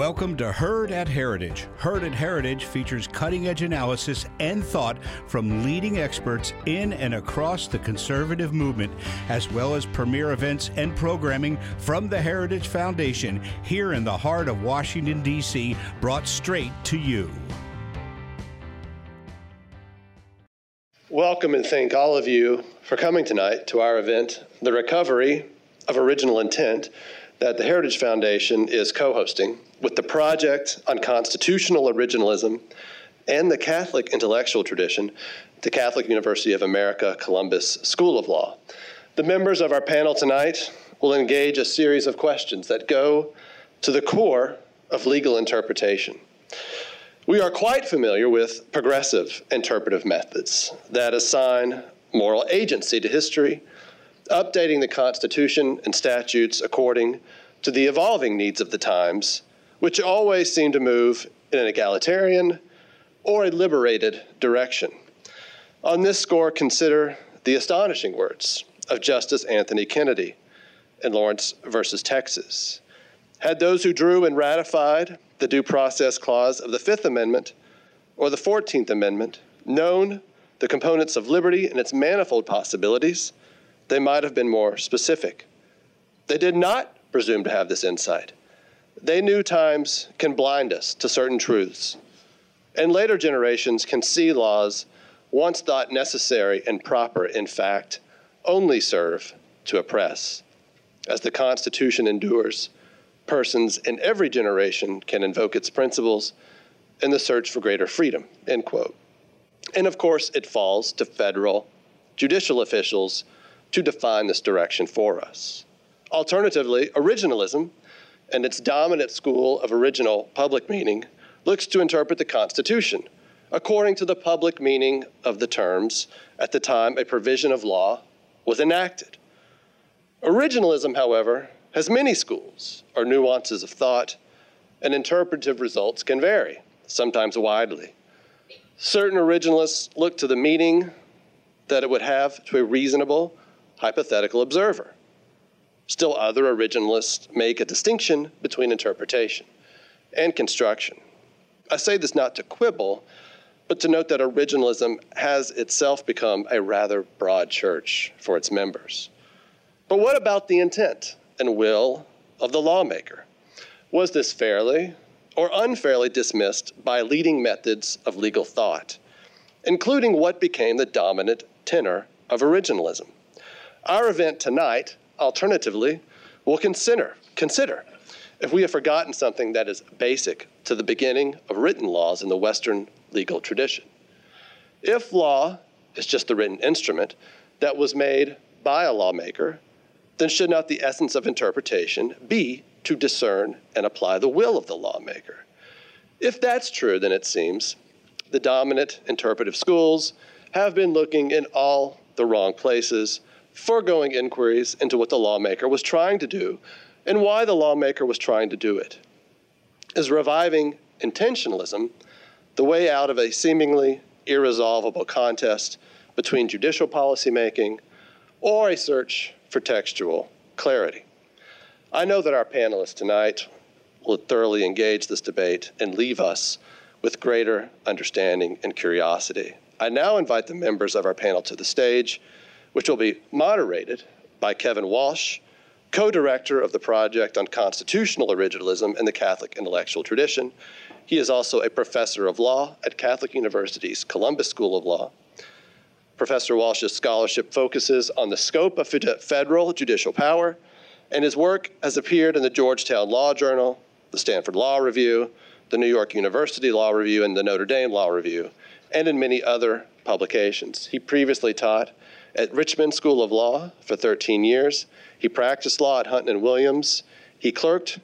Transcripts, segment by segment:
Welcome to Heard at Heritage. Heard at Heritage features cutting edge analysis and thought from leading experts in and across the conservative movement, as well as premier events and programming from the Heritage Foundation here in the heart of Washington, D.C., brought straight to you. Welcome and thank all of you for coming tonight to our event, The Recovery of Original Intent, that the Heritage Foundation is co hosting with the Project on Constitutional Originalism and the Catholic Intellectual Tradition, the Catholic University of America Columbus School of Law. The members of our panel tonight will engage a series of questions that go to the core of legal interpretation. We are quite familiar with progressive interpretive methods that assign moral agency to history, updating the Constitution and statutes according to the evolving needs of the times which always seem to move in an egalitarian or a liberated direction. On this score, consider the astonishing words of Justice Anthony Kennedy in Lawrence versus Texas. Had those who drew and ratified the Due Process Clause of the Fifth Amendment or the Fourteenth Amendment known the components of liberty and its manifold possibilities, they might have been more specific. They did not presume to have this insight. They knew times can blind us to certain truths, and later generations can see laws once thought necessary and proper, in fact, only serve to oppress. As the Constitution endures, persons in every generation can invoke its principles in the search for greater freedom, end quote. And of course, it falls to federal judicial officials to define this direction for us. Alternatively, originalism and its dominant school of original public meaning looks to interpret the Constitution according to the public meaning of the terms at the time a provision of law was enacted. Originalism, however, has many schools or nuances of thought, and interpretive results can vary, sometimes widely. Certain originalists look to the meaning that it would have to a reasonable hypothetical observer. Still, other originalists make a distinction between interpretation and construction. I say this not to quibble, but to note that originalism has itself become a rather broad church for its members. But what about the intent and will of the lawmaker? Was this fairly or unfairly dismissed by leading methods of legal thought, including what became the dominant tenor of originalism? Our event tonight Alternatively, we'll consider, consider if we have forgotten something that is basic to the beginning of written laws in the Western legal tradition. If law is just the written instrument that was made by a lawmaker, then should not the essence of interpretation be to discern and apply the will of the lawmaker? If that's true, then it seems the dominant interpretive schools have been looking in all the wrong places foregoing inquiries into what the lawmaker was trying to do and why the lawmaker was trying to do it. Is reviving intentionalism the way out of a seemingly irresolvable contest between judicial policymaking or a search for textual clarity? I know that our panelists tonight will thoroughly engage this debate and leave us with greater understanding and curiosity. I now invite the members of our panel to the stage which will be moderated by Kevin Walsh, co director of the Project on Constitutional Originalism in the Catholic Intellectual Tradition. He is also a professor of law at Catholic University's Columbus School of Law. Professor Walsh's scholarship focuses on the scope of federal judicial power, and his work has appeared in the Georgetown Law Journal, the Stanford Law Review, the New York University Law Review, and the Notre Dame Law Review, and in many other publications. He previously taught at Richmond School of Law for 13 years. He practiced law at Hunton and Williams. He clerked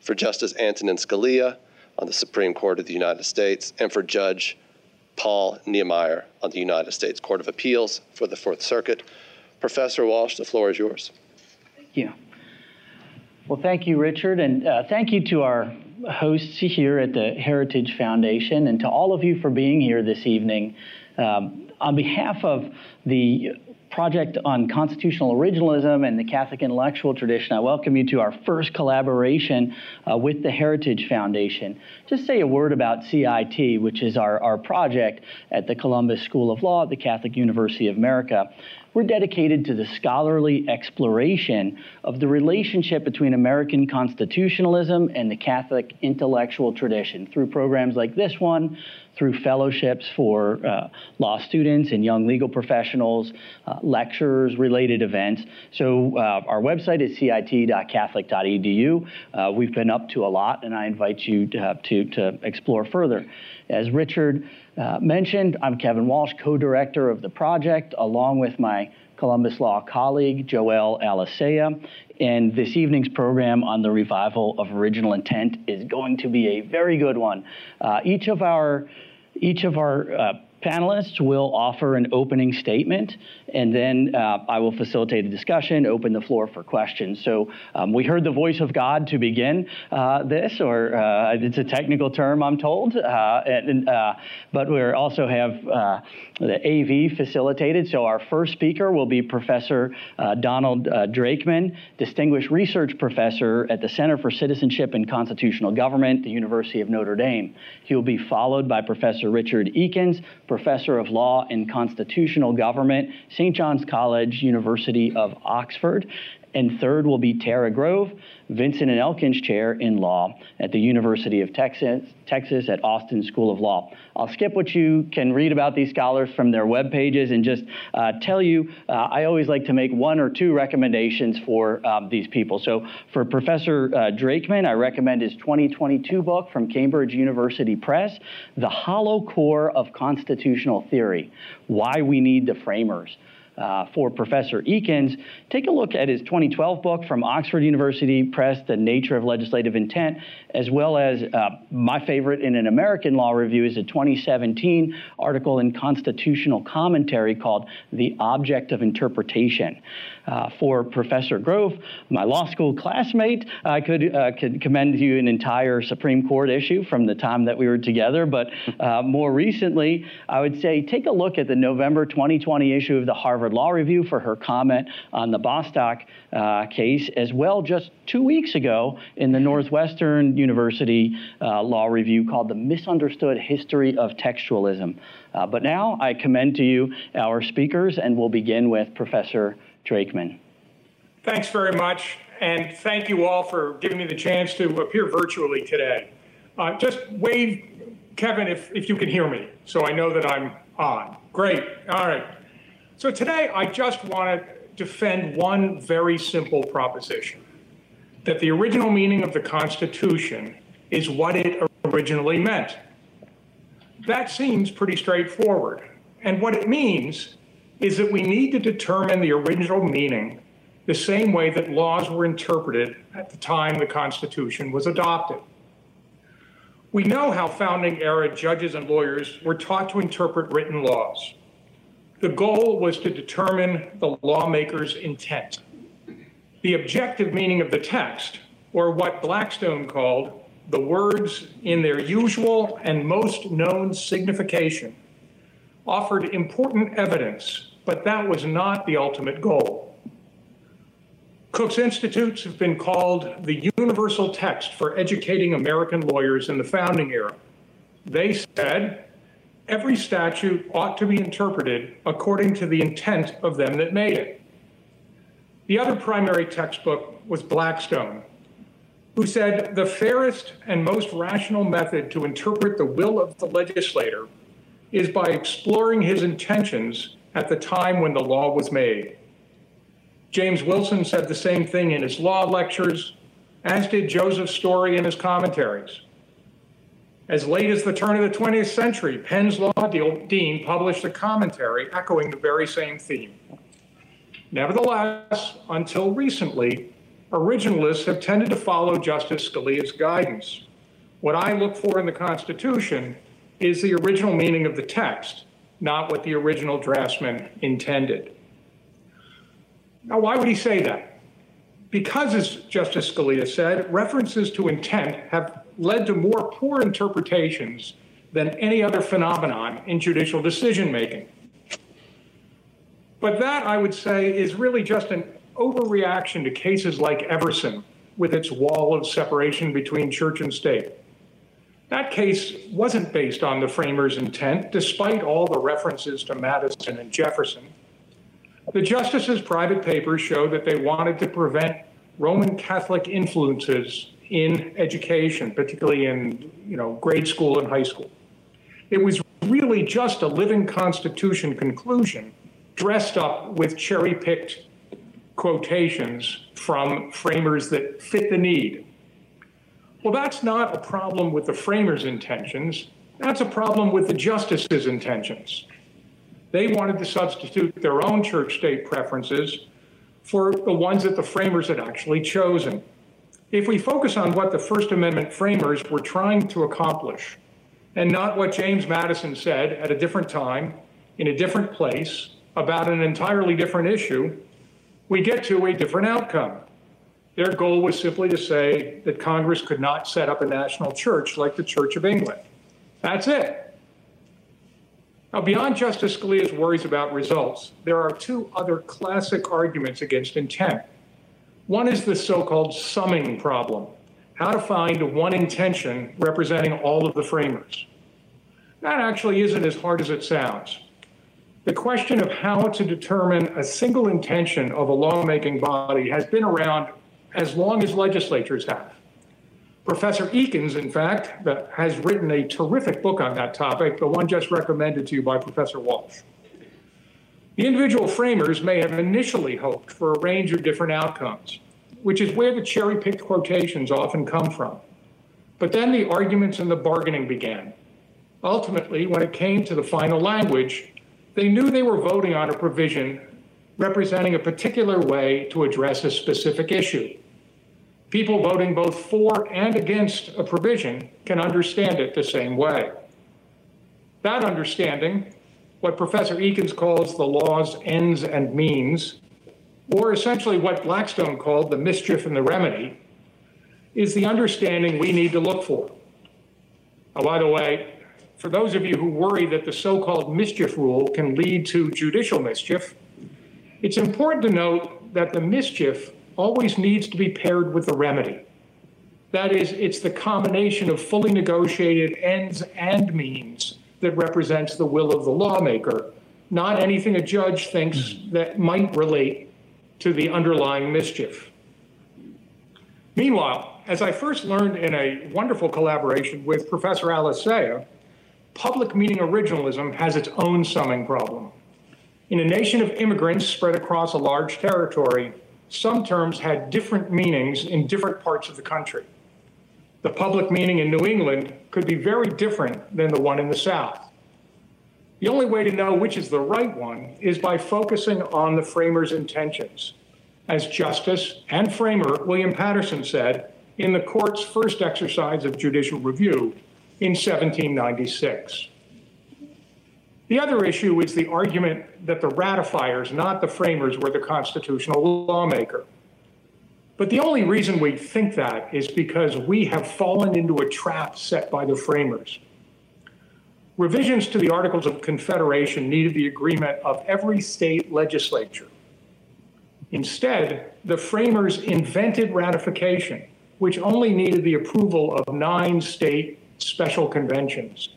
for Justice Antonin Scalia on the Supreme Court of the United States and for Judge Paul Niemeyer on the United States Court of Appeals for the Fourth Circuit. Professor Walsh, the floor is yours. Thank you. Well, thank you, Richard, and uh, thank you to our hosts here at the Heritage Foundation and to all of you for being here this evening. Um, on behalf of the project on constitutional originalism and the Catholic intellectual tradition, I welcome you to our first collaboration uh, with the Heritage Foundation. Just say a word about CIT, which is our, our project at the Columbus School of Law at the Catholic University of America. We're dedicated to the scholarly exploration of the relationship between American constitutionalism and the Catholic intellectual tradition through programs like this one, through fellowships for uh, law students and young legal professionals, uh, lectures, related events. So uh, our website is cit.catholic.edu. Uh, we've been up to a lot, and I invite you to, to, to explore further. As Richard uh, mentioned, I'm Kevin Walsh, co-director of the project, along with my Columbus Law colleague, Joel Alicea. And this evening's program on the revival of original intent is going to be a very good one. Uh, each of our each of our uh, panelists will offer an opening statement, and then uh, I will facilitate a discussion, open the floor for questions. So um, we heard the voice of God to begin uh, this, or uh, it's a technical term, I'm told, uh, and, uh, but we also have uh, the AV facilitated. So our first speaker will be Professor Donald Drakeman, Distinguished Research Professor at the Center for Citizenship and Constitutional Government, the University of Notre Dame. He will be followed by Professor Richard Ekins, Professor of Law and Constitutional Government, St. John's College, University of Oxford. And third will be Tara Grove, Vinson and Elkins Chair in Law at the University of Texas, Texas at Austin School of Law. I'll skip what you can read about these scholars from their web pages and just uh, tell you uh, I always like to make one or two recommendations for um, these people. So for Professor uh, Drakeman, I recommend his 2022 book from Cambridge University Press, The Hollow Core of Constitutional Theory Why We Need the Framers uh, for Professor Ekins, take a look at his 2012 book from Oxford University Press, The Nature of Legislative Intent, as well as uh, my favorite in an American law review is a 2017 article in Constitutional Commentary called The Object of Interpretation. Uh, for Professor Grove, my law school classmate, I could, uh, could commend to you an entire Supreme Court issue from the time that we were together, but uh, more recently, I would say take a look at the November 2020 issue of the Harvard Law Review for her comment on the Bostock uh, case, as well just two weeks ago in the Northwestern University uh, Law Review called The Misunderstood History of Textualism. Uh, but now I commend to you our speakers, and we'll begin with Professor Drakeman. Thanks very much, and thank you all for giving me the chance to appear virtually today. Uh, just wave, Kevin, if, if you can hear me, so I know that I'm on. Great, all right. So today I just want to defend one very simple proposition, that the original meaning of the Constitution is what it originally meant. That seems pretty straightforward. And what it means is that we need to determine the original meaning the same way that laws were interpreted at the time the Constitution was adopted. We know how founding era judges and lawyers were taught to interpret written laws. The goal was to determine the lawmaker's intent. The objective meaning of the text, or what Blackstone called the words in their usual and most known signification, offered important evidence, but that was not the ultimate goal. Coke's Institutes have been called the universal text for educating American lawyers in the founding era. They said every statute ought to be interpreted according to the intent of them that made it. The other primary textbook was Blackstone, who said the fairest and most rational method to interpret the will of the legislator is by exploring his intentions at the time when the law was made. James Wilson said the same thing in his law lectures, as did Joseph Story in his commentaries. As late as the turn of the 20th century, Penn's Law Dean published a commentary echoing the very same theme. Nevertheless, until recently, originalists have tended to follow Justice Scalia's guidance. What I look for in the Constitution is the original meaning of the text, not what the original draftsman intended. Now, why would he say that? Because, as Justice Scalia said, references to intent have led to more poor interpretations than any other phenomenon in judicial decision making. But that, I would say, is really just an overreaction to cases like Everson with its wall of separation between church and state. That case wasn't based on the framers' intent, despite all the references to Madison and Jefferson. The justices' private papers show that they wanted to prevent Roman Catholic influences in education, particularly in you know, grade school and high school. It was really just a living Constitution conclusion dressed up with cherry picked quotations from framers that fit the need. Well, that's not a problem with the framers' intentions. That's a problem with the justices' intentions. They wanted to substitute their own church state preferences for the ones that the framers had actually chosen. If we focus on what the First Amendment framers were trying to accomplish, and not what James Madison said at a different time, in a different place, about an entirely different issue, we get to a different outcome. Their goal was simply to say that Congress could not set up a national church like the Church of England. That's it. Now, beyond Justice Scalia's worries about results, there are two other classic arguments against intent. One is the so called summing problem how to find one intention representing all of the framers. That actually isn't as hard as it sounds. The question of how to determine a single intention of a lawmaking body has been around as long as legislatures have. Professor Ekins, in fact, has written a terrific book on that topic, the one just recommended to you by Professor Walsh. The individual framers may have initially hoped for a range of different outcomes, which is where the cherry picked quotations often come from. But then the arguments and the bargaining began. Ultimately, when it came to the final language, they knew they were voting on a provision representing a particular way to address a specific issue. People voting both for and against a provision can understand it the same way. That understanding, what Professor Ekins calls the law's ends and means, or essentially what Blackstone called the mischief and the remedy, is the understanding we need to look for. Now, by the way, for those of you who worry that the so called mischief rule can lead to judicial mischief, it's important to note that the mischief always needs to be paired with the remedy. That is, it's the combination of fully negotiated ends and means that represents the will of the lawmaker, not anything a judge thinks that might relate to the underlying mischief. Meanwhile, as I first learned in a wonderful collaboration with Professor Alicea, public meaning originalism has its own summing problem. In a nation of immigrants spread across a large territory, some terms had different meanings in different parts of the country. The public meaning in New England could be very different than the one in the South. The only way to know which is the right one is by focusing on the framers' intentions. As Justice and framer William Paterson said in the court's first exercise of judicial review in 1796. The other issue is the argument that the ratifiers, not the framers, were the constitutional lawmaker. But the only reason we think that is because we have fallen into a trap set by the framers. Revisions to the Articles of Confederation needed the agreement of every state legislature. Instead, the framers invented ratification, which only needed the approval of nine state special conventions.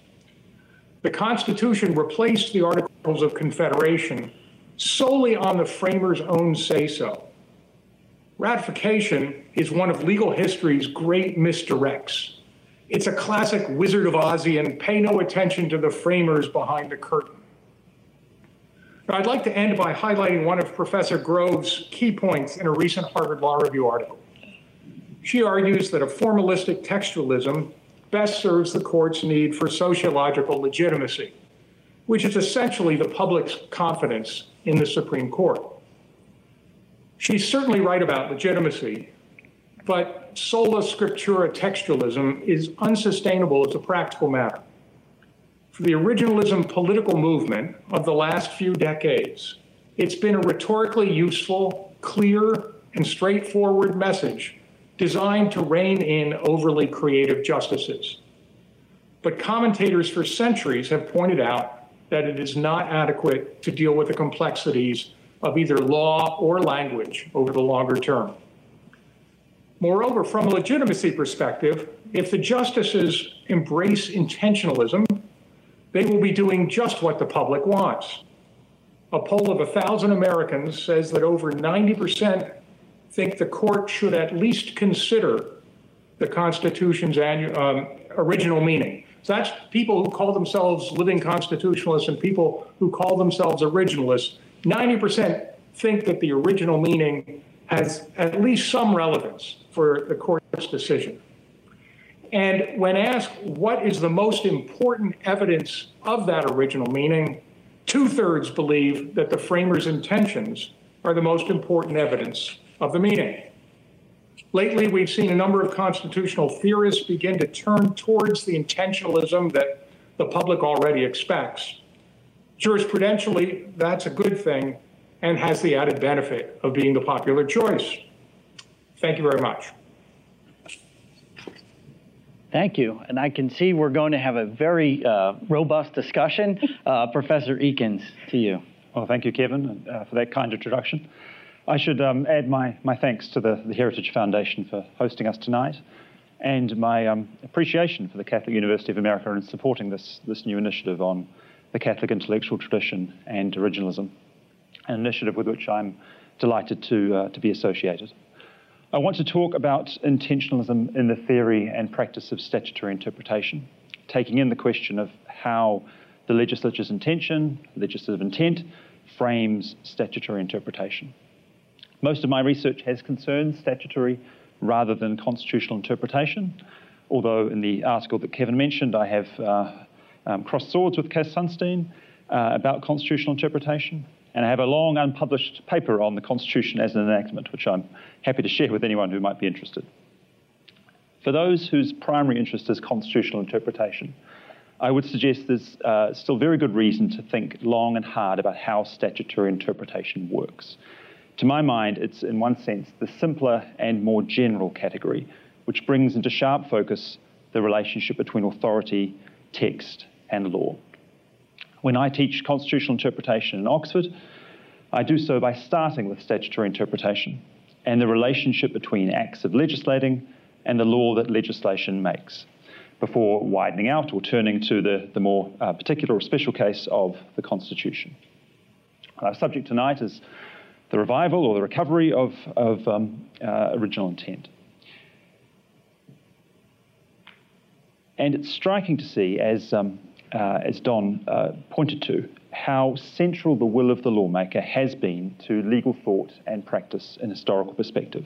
The Constitution replaced the Articles of Confederation solely on the framers' own say so. Ratification is one of legal history's great misdirects. It's a classic Wizard of Ozian, pay no attention to the framers behind the curtain. Now, I'd like to end by highlighting one of Professor Grove's key points in a recent Harvard Law Review article. She argues that a formalistic textualism best serves the court's need for sociological legitimacy, which is essentially the public's confidence in the Supreme Court. She's certainly right about legitimacy, but sola scriptura textualism is unsustainable as a practical matter. For the originalism political movement of the last few decades, it's been a rhetorically useful, clear, and straightforward message designed to rein in overly creative justices. But commentators for centuries have pointed out that it is not adequate to deal with the complexities of either law or language over the longer term. Moreover, from a legitimacy perspective, if the justices embrace intentionalism, they will be doing just what the public wants. A poll of 1,000 Americans says that over 90% think the court should at least consider the Constitution's um, original meaning. So that's people who call themselves living constitutionalists and people who call themselves originalists. 90% think that the original meaning has at least some relevance for the court's decision. And when asked what is the most important evidence of that original meaning, two thirds believe that the framers' intentions are the most important evidence of the meaning. Lately, we've seen a number of constitutional theorists begin to turn towards the intentionalism that the public already expects. Jurisprudentially, that's a good thing and has the added benefit of being the popular choice. Thank you very much. Thank you. And I can see we're going to have a very uh, robust discussion. Uh, Professor Ekins, to you. Well, thank you, Kevin, uh, for that kind introduction. I should um, add my, my thanks to the, the, Heritage Foundation for hosting us tonight and my um, appreciation for the Catholic University of America in supporting this, this new initiative on the Catholic intellectual tradition and originalism, an initiative with which I'm delighted to, uh, to be associated. I want to talk about intentionalism in the theory and practice of statutory interpretation, taking in the question of how the legislature's intention, legislative intent, frames statutory interpretation. Most of my research has concerned statutory rather than constitutional interpretation, although in the article that Kevin mentioned, I have uh, um, crossed swords with Cass Sunstein uh, about constitutional interpretation. And I have a long unpublished paper on the Constitution as an enactment, which I'm happy to share with anyone who might be interested. For those whose primary interest is constitutional interpretation, I would suggest there's uh, still very good reason to think long and hard about how statutory interpretation works. To my mind, it's in one sense the simpler and more general category, which brings into sharp focus the relationship between authority, text, and law. When I teach constitutional interpretation in Oxford, I do so by starting with statutory interpretation and the relationship between acts of legislating and the law that legislation makes, before widening out or turning to the, the more uh, particular or special case of the Constitution. Our subject tonight is the revival or the recovery of, of um, uh, original intent. And it's striking to see, as, um, uh, as Don uh, pointed to, how central the will of the lawmaker has been to legal thought and practice in historical perspective.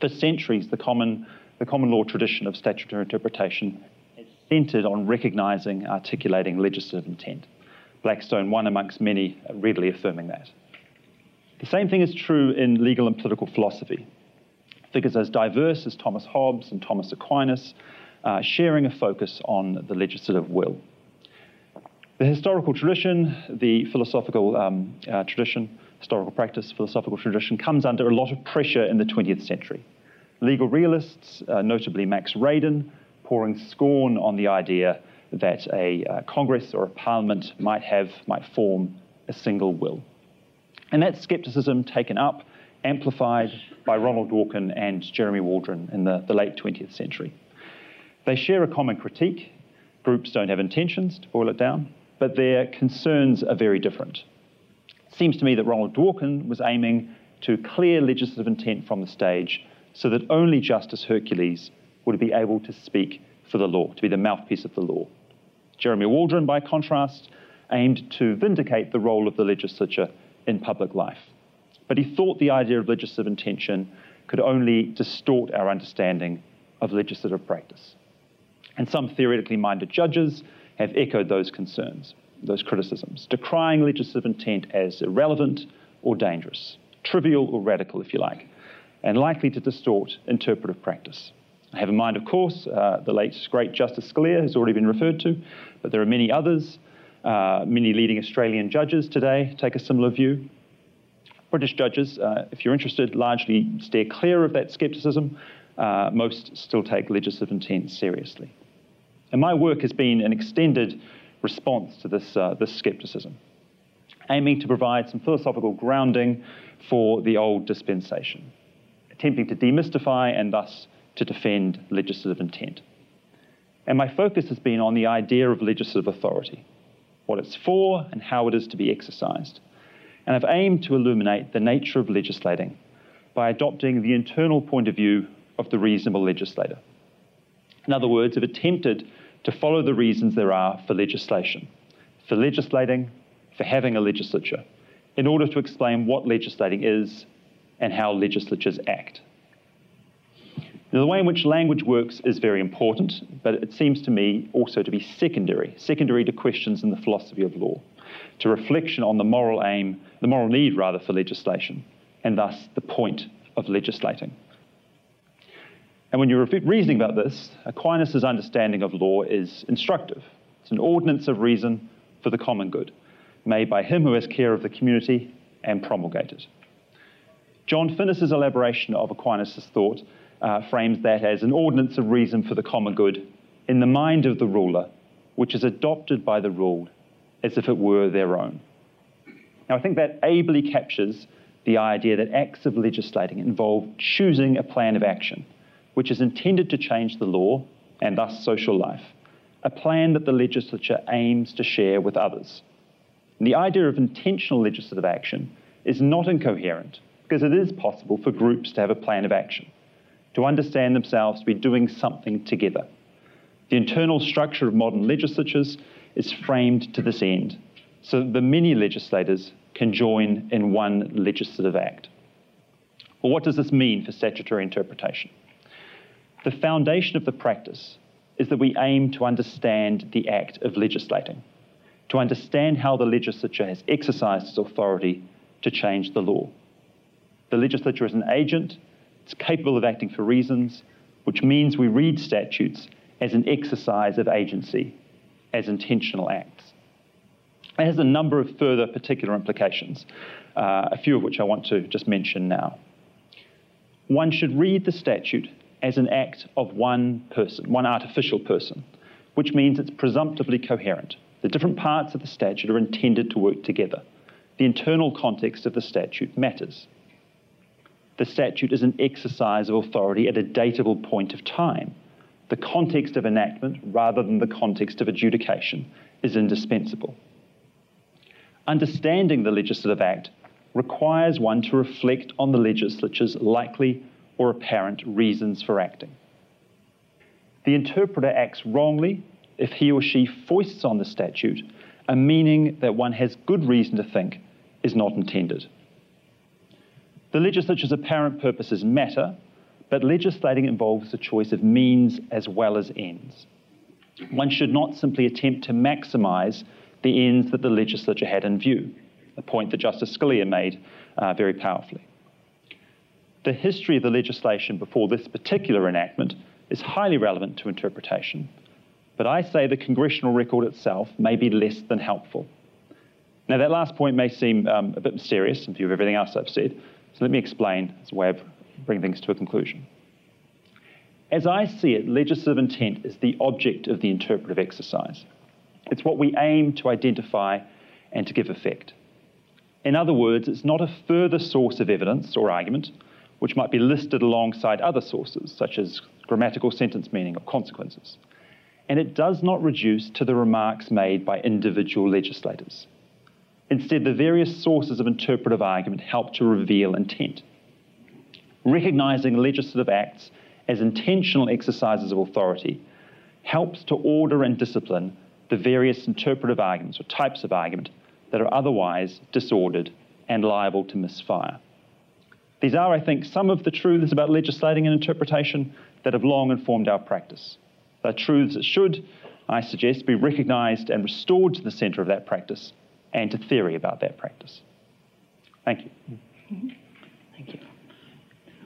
For centuries, the common, the common law tradition of statutory interpretation has centered on recognizing, articulating legislative intent. Blackstone, one amongst many, readily affirming that. The same thing is true in legal and political philosophy. Figures as diverse as Thomas Hobbes and Thomas Aquinas uh, sharing a focus on the legislative will. The historical tradition, the philosophical um, uh, tradition, historical practice, philosophical tradition comes under a lot of pressure in the 20th century. Legal realists, uh, notably Max Radin, pouring scorn on the idea that a uh, Congress or a parliament might have, might form a single will. And that skepticism taken up, amplified by Ronald Dworkin and Jeremy Waldron in the, the late 20th century. They share a common critique. Groups don't have intentions, to boil it down, but their concerns are very different. It seems to me that Ronald Dworkin was aiming to clear legislative intent from the stage so that only Justice Hercules would be able to speak for the law, to be the mouthpiece of the law. Jeremy Waldron, by contrast, aimed to vindicate the role of the legislature in public life. But he thought the idea of legislative intention could only distort our understanding of legislative practice. And some theoretically minded judges have echoed those concerns, those criticisms, decrying legislative intent as irrelevant or dangerous, trivial or radical, if you like, and likely to distort interpretive practice. I have in mind, of course, uh, the late great Justice Scalia, who's already been referred to, but there are many others uh, many leading Australian judges today take a similar view. British judges, uh, if you're interested, largely steer clear of that scepticism. Uh, most still take legislative intent seriously. And my work has been an extended response to this, uh, this scepticism. aiming to provide some philosophical grounding for the old dispensation, attempting to demystify and thus to defend legislative intent. And my focus has been on the idea of legislative authority, what it's for and how it is to be exercised. And I've aimed to illuminate the nature of legislating by adopting the internal point of view of the reasonable legislator. In other words, I've attempted to follow the reasons there are for legislation, for legislating, for having a legislature, in order to explain what legislating is and how legislatures act. The way in which language works is very important, but it seems to me also to be secondary, secondary to questions in the philosophy of law, to reflection on the moral aim, the moral need rather, for legislation, and thus the point of legislating. And when you're reasoning about this, Aquinas' understanding of law is instructive. It's an ordinance of reason for the common good, made by him who has care of the community and promulgated. John Finnis's elaboration of Aquinas' thought uh, frames that as an ordinance of reason for the common good in the mind of the ruler, which is adopted by the ruled as if it were their own. Now, I think that ably captures the idea that acts of legislating involve choosing a plan of action which is intended to change the law and thus social life, a plan that the legislature aims to share with others. And the idea of intentional legislative action is not incoherent because it is possible for groups to have a plan of action, to understand themselves to be doing something together. The internal structure of modern legislatures is framed to this end, so that the many legislators can join in one legislative act. Well, what does this mean for statutory interpretation? The foundation of the practice is that we aim to understand the act of legislating, to understand how the legislature has exercised its authority to change the law. The legislature is an agent, it's capable of acting for reasons, which means we read statutes as an exercise of agency, as intentional acts. It has a number of further particular implications, uh, a few of which I want to just mention now. One should read the statute as an act of one person, one artificial person, which means it's presumptively coherent. The different parts of the statute are intended to work together. The internal context of the statute matters. The statute is an exercise of authority at a datable point of time. The context of enactment, rather than the context of adjudication, is indispensable. Understanding the legislative act requires one to reflect on the legislature's likely or apparent reasons for acting. The interpreter acts wrongly if he or she foists on the statute a meaning that one has good reason to think is not intended. The legislature's apparent purposes matter, but legislating involves the choice of means as well as ends. One should not simply attempt to maximize the ends that the legislature had in view, a point that Justice Scalia made uh, very powerfully. The history of the legislation before this particular enactment is highly relevant to interpretation, but I say the congressional record itself may be less than helpful. Now, that last point may seem um, a bit mysterious in view of everything else I've said, so let me explain as a way of bringing things to a conclusion. As I see it, legislative intent is the object of the interpretive exercise. It's what we aim to identify and to give effect. In other words, it's not a further source of evidence or argument, which might be listed alongside other sources, such as grammatical sentence meaning or consequences. And it does not reduce to the remarks made by individual legislators. Instead, the various sources of interpretive argument help to reveal intent. Recognizing legislative acts as intentional exercises of authority helps to order and discipline the various interpretive arguments or types of argument that are otherwise disordered and liable to misfire. These are, I think, some of the truths about legislating and interpretation that have long informed our practice. They're truths that should, I suggest, be recognised and restored to the centre of that practice and to theory about that practice. Thank you. Thank you.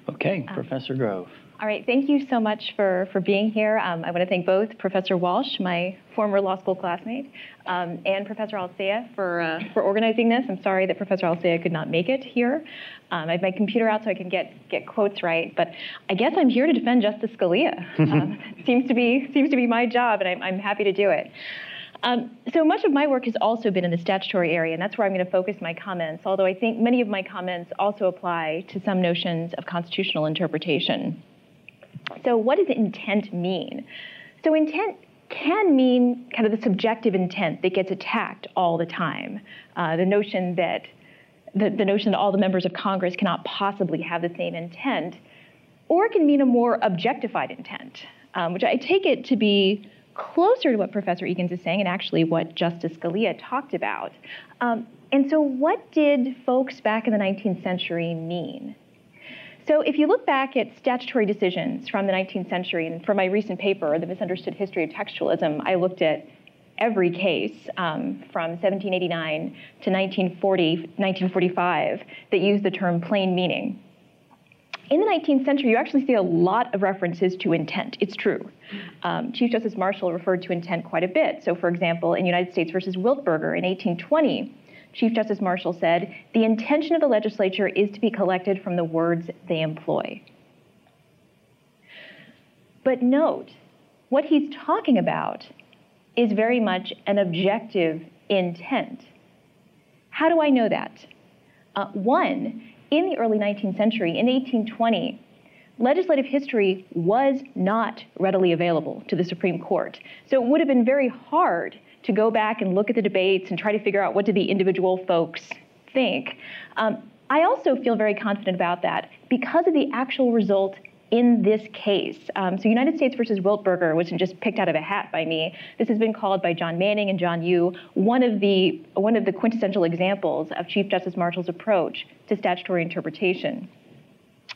Okay, um, Professor Grove. All right, thank you so much for, for being here. Um, I want to thank both Professor Walsh, my former law school classmate, um, and Professor Alicea for, uh, for organizing this. I'm sorry that Professor Alicea could not make it here. Um, I have my computer out so I can get, get quotes right, but I guess I'm here to defend Justice Scalia. um, seems, to be, seems to be my job, and I'm, I'm happy to do it. Um, so much of my work has also been in the statutory area, and that's where I'm going to focus my comments, although I think many of my comments also apply to some notions of constitutional interpretation. So, what does intent mean? So, intent can mean kind of the subjective intent that gets attacked all the time. Uh, the notion that the, the notion that all the members of Congress cannot possibly have the same intent, or it can mean a more objectified intent, um, which I take it to be closer to what Professor Ekins is saying and actually what Justice Scalia talked about. Um, and so, what did folks back in the 19th century mean? So, if you look back at statutory decisions from the 19th century, and for my recent paper, The Misunderstood History of Textualism, I looked at every case um, from 1789 to 1940, 1945 that used the term plain meaning. In the 19th century, you actually see a lot of references to intent. It's true. Um, Chief Justice Marshall referred to intent quite a bit. So, for example, in United States versus Wiltberger in 1820, Chief Justice Marshall said, the intention of the legislature is to be collected from the words they employ. But note, what he's talking about is very much an objective intent. How do I know that? Uh, one, in the early 19th century, in 1820, legislative history was not readily available to the Supreme Court. So it would have been very hard to go back and look at the debates and try to figure out what did the individual folks think. Um, I also feel very confident about that because of the actual result in this case. Um, so United States versus Wiltberger wasn't just picked out of a hat by me. This has been called by John Manning and John Yoo one of the one of the quintessential examples of Chief Justice Marshall's approach to statutory interpretation.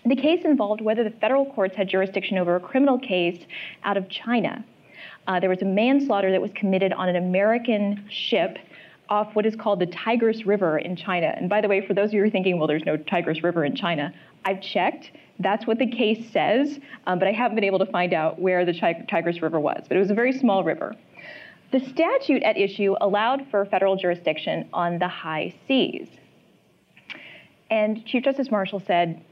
The case involved whether the federal courts had jurisdiction over a criminal case out of China. Uh, there was a manslaughter that was committed on an American ship off what is called the Tigris River in China. And by the way, for those of you who are thinking, well, there's no Tigris River in China, I've checked. That's what the case says, um, but I haven't been able to find out where the Tigris River was. But it was a very small river. The statute at issue allowed for federal jurisdiction on the high seas. And Chief Justice Marshall said,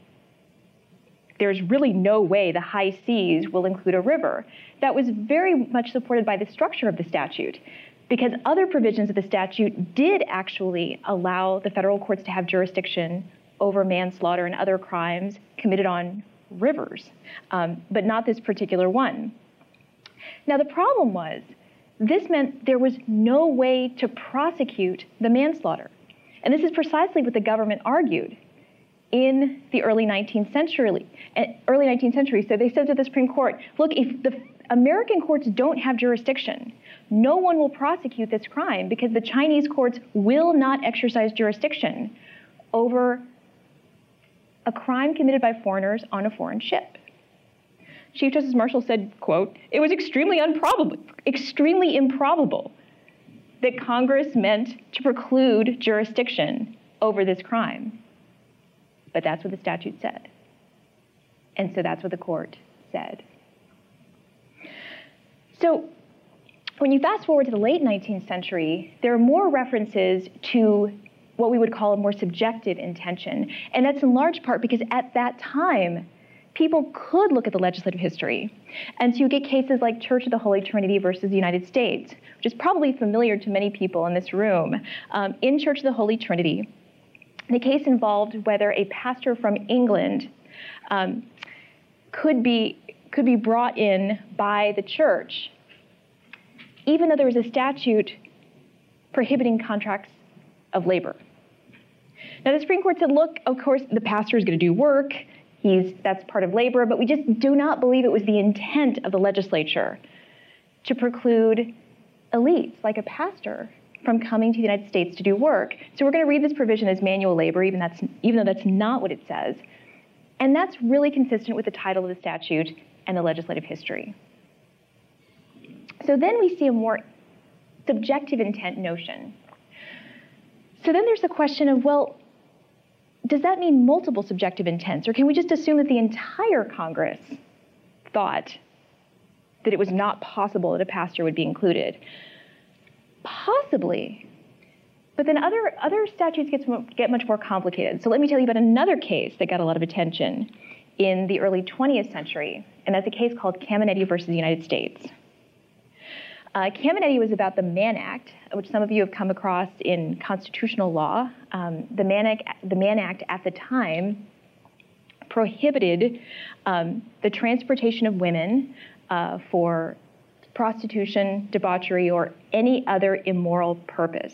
there's really no way the high seas will include a river. That was very much supported by the structure of the statute because other provisions of the statute did actually allow the federal courts to have jurisdiction over manslaughter and other crimes committed on rivers, um, but not this particular one. Now, the problem was this meant there was no way to prosecute the manslaughter. And this is precisely what the government argued in the early 19th century. Eh, early 19th century. So they said to the Supreme Court, look, if the American courts don't have jurisdiction, no one will prosecute this crime because the Chinese courts will not exercise jurisdiction over a crime committed by foreigners on a foreign ship. Chief Justice Marshall said, quote, it was extremely improbable, extremely improbable that Congress meant to preclude jurisdiction over this crime. But that's what the statute said. And so that's what the court said. So when you fast forward to the late 19th century, there are more references to what we would call a more subjective intention. And that's in large part because at that time, people could look at the legislative history. And so you get cases like Church of the Holy Trinity versus the United States, which is probably familiar to many people in this room. Um, in Church of the Holy Trinity, the case involved whether a pastor from England um, could, be, could be brought in by the church, even though there was a statute prohibiting contracts of labor. Now, the Supreme Court said, look, of course, the pastor is going to do work. He's, that's part of labor, but we just do not believe it was the intent of the legislature to preclude elites like a pastor from coming to the United States to do work. So we're going to read this provision as manual labor, even, that's, even though that's not what it says. And that's really consistent with the title of the statute and the legislative history. So then we see a more subjective intent notion. So then there's the question of, well, does that mean multiple subjective intents? Or can we just assume that the entire Congress thought that it was not possible that a pastor would be included? Possibly. But then other, other statutes get, get much more complicated. So let me tell you about another case that got a lot of attention in the early 20th century, and that's a case called Caminetti versus the United States. Uh, Caminetti was about the Mann Act, which some of you have come across in constitutional law. Um, the, Mann Act, the Mann Act at the time prohibited um, the transportation of women uh, for prostitution, debauchery, or any other immoral purpose.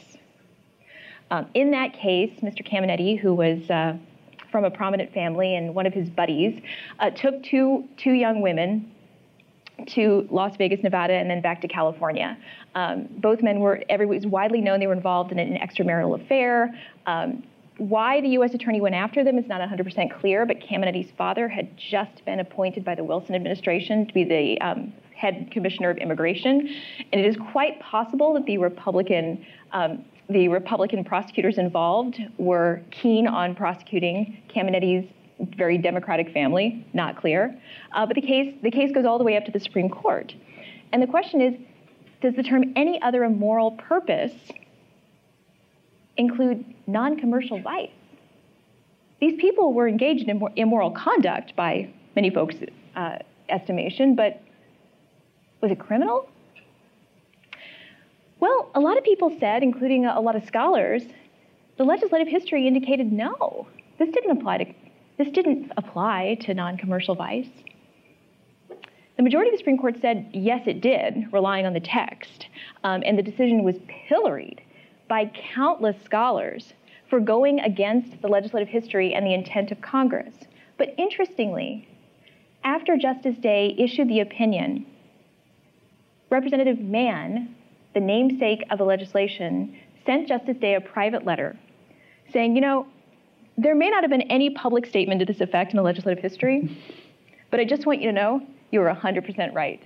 Um, in that case, Mr. Caminetti, who was uh, from a prominent family and one of his buddies, uh, took two, two young women to Las Vegas, Nevada, and then back to California. Um, both men were, everyone was widely known they were involved in an extramarital affair. Um, why the U.S. attorney went after them is not 100% clear, but Caminetti's father had just been appointed by the Wilson administration to be the um, head commissioner of immigration, and it is quite possible that the Republican um, the Republican prosecutors involved were keen on prosecuting Caminetti's very democratic family. Not clear, uh, but the case the case goes all the way up to the Supreme Court, and the question is, does the term any other immoral purpose include non-commercial vice? These people were engaged in immoral conduct by many folks' uh, estimation, but was it criminal? Well, a lot of people said, including a lot of scholars, the legislative history indicated no. This didn't apply to this didn't apply to non-commercial vice. The majority of the Supreme Court said yes, it did, relying on the text, um, and the decision was pilloried by countless scholars for going against the legislative history and the intent of Congress. But interestingly, after Justice Day issued the opinion, Representative Mann, the namesake of the legislation, sent Justice Day a private letter saying, you know, there may not have been any public statement to this effect in the legislative history, but I just want you to know you were 100% right.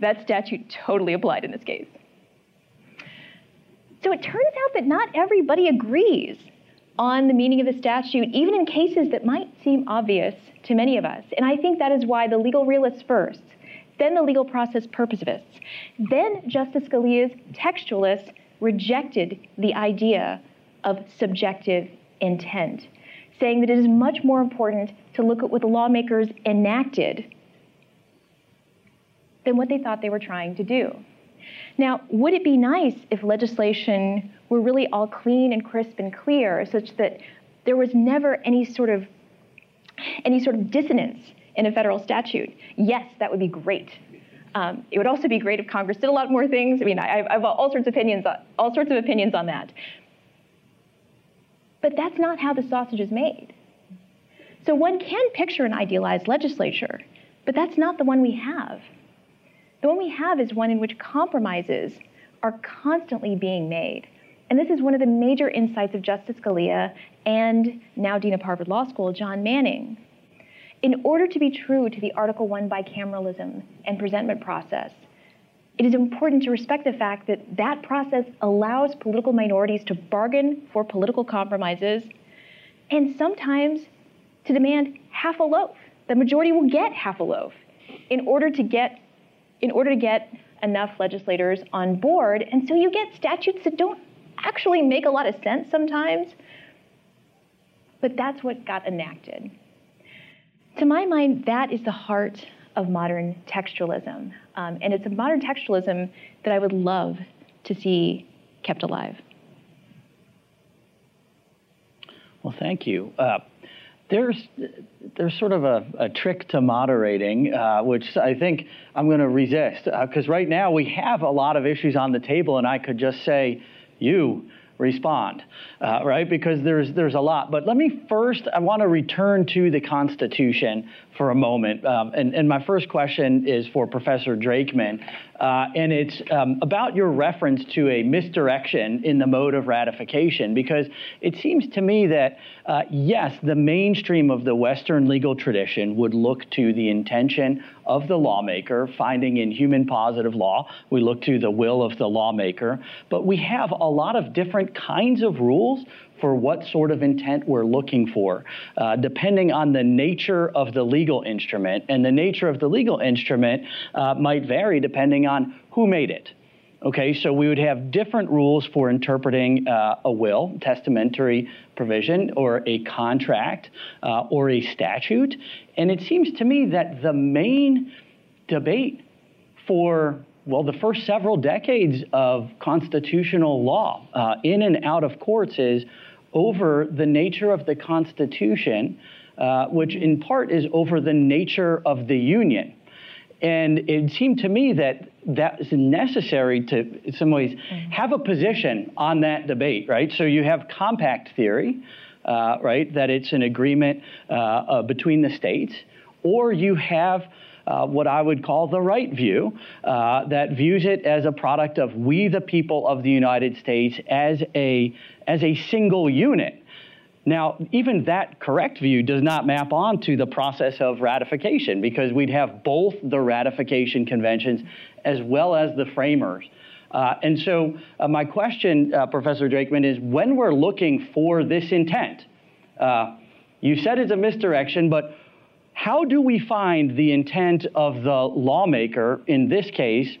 That statute totally applied in this case. So it turns out that not everybody agrees on the meaning of the statute, even in cases that might seem obvious to many of us. And I think that is why the legal realists first, then the legal process purposivists, then Justice Scalia's textualists rejected the idea of subjective intent, saying that it is much more important to look at what the lawmakers enacted than what they thought they were trying to do. Now, would it be nice if legislation were really all clean and crisp and clear such that there was never any sort of any sort of dissonance in a federal statute? Yes, that would be great. Um, it would also be great if Congress did a lot more things. I mean, I, I have all sorts of opinions, all sorts of opinions on that. But that's not how the sausage is made. So one can picture an idealized legislature, but that's not the one we have. The one we have is one in which compromises are constantly being made. And this is one of the major insights of Justice Scalia and now Dean of Harvard Law School, John Manning. In order to be true to the Article 1 bicameralism and presentment process, it is important to respect the fact that that process allows political minorities to bargain for political compromises and sometimes to demand half a loaf. The majority will get half a loaf in order to get in order to get enough legislators on board. And so you get statutes that don't actually make a lot of sense sometimes, but that's what got enacted. To my mind, that is the heart of modern textualism. Um, and it's a modern textualism that I would love to see kept alive. Well, thank you. Uh, there's there's sort of a, a trick to moderating, uh, which I think I'm going to resist because uh, right now we have a lot of issues on the table, and I could just say, you respond, uh, right? Because there's there's a lot. But let me first, I want to return to the Constitution for a moment. Um, and, and my first question is for Professor Drakeman, uh, and it's um, about your reference to a misdirection in the mode of ratification, because it seems to me that, uh, yes, the mainstream of the Western legal tradition would look to the intention of the lawmaker, finding in human positive law, we look to the will of the lawmaker, but we have a lot of different kinds of rules for what sort of intent we're looking for, uh, depending on the nature of the legal instrument. And the nature of the legal instrument uh, might vary depending on who made it. Okay, so we would have different rules for interpreting uh, a will, testamentary provision, or a contract, uh, or a statute. And it seems to me that the main debate for well, the first several decades of constitutional law uh, in and out of courts is over the nature of the Constitution, uh, which in part is over the nature of the Union. And it seemed to me that that is necessary to, in some ways, mm-hmm. have a position on that debate, right? So you have compact theory, uh, right, that it's an agreement uh, uh, between the states, or you have uh, what I would call the right view, uh, that views it as a product of we, the people of the United States, as a, as a single unit. Now, even that correct view does not map onto the process of ratification because we'd have both the ratification conventions as well as the framers. Uh, and so, uh, my question, uh, Professor Drakeman, is when we're looking for this intent, uh, you said it's a misdirection, but how do we find the intent of the lawmaker in this case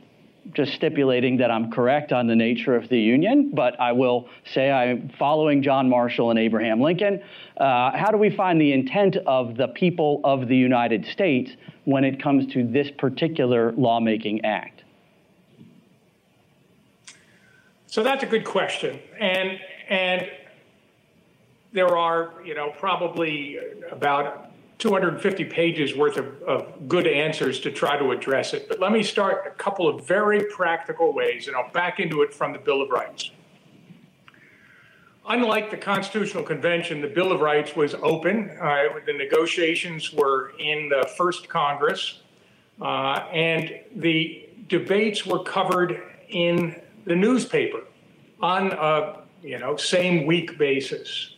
just stipulating that I'm correct on the nature of the Union, but I will say I'm following John Marshall and Abraham Lincoln. Uh, how do we find the intent of the people of the United States when it comes to this particular lawmaking act? So that's a good question, and and there are you know probably about 250 pages worth of, of, good answers to try to address it. But let me start a couple of very practical ways, and I'll back into it from the Bill of Rights. Unlike the Constitutional Convention, the Bill of Rights was open. Uh, the negotiations were in the first Congress, uh, and the debates were covered in the newspaper on a you know same week basis.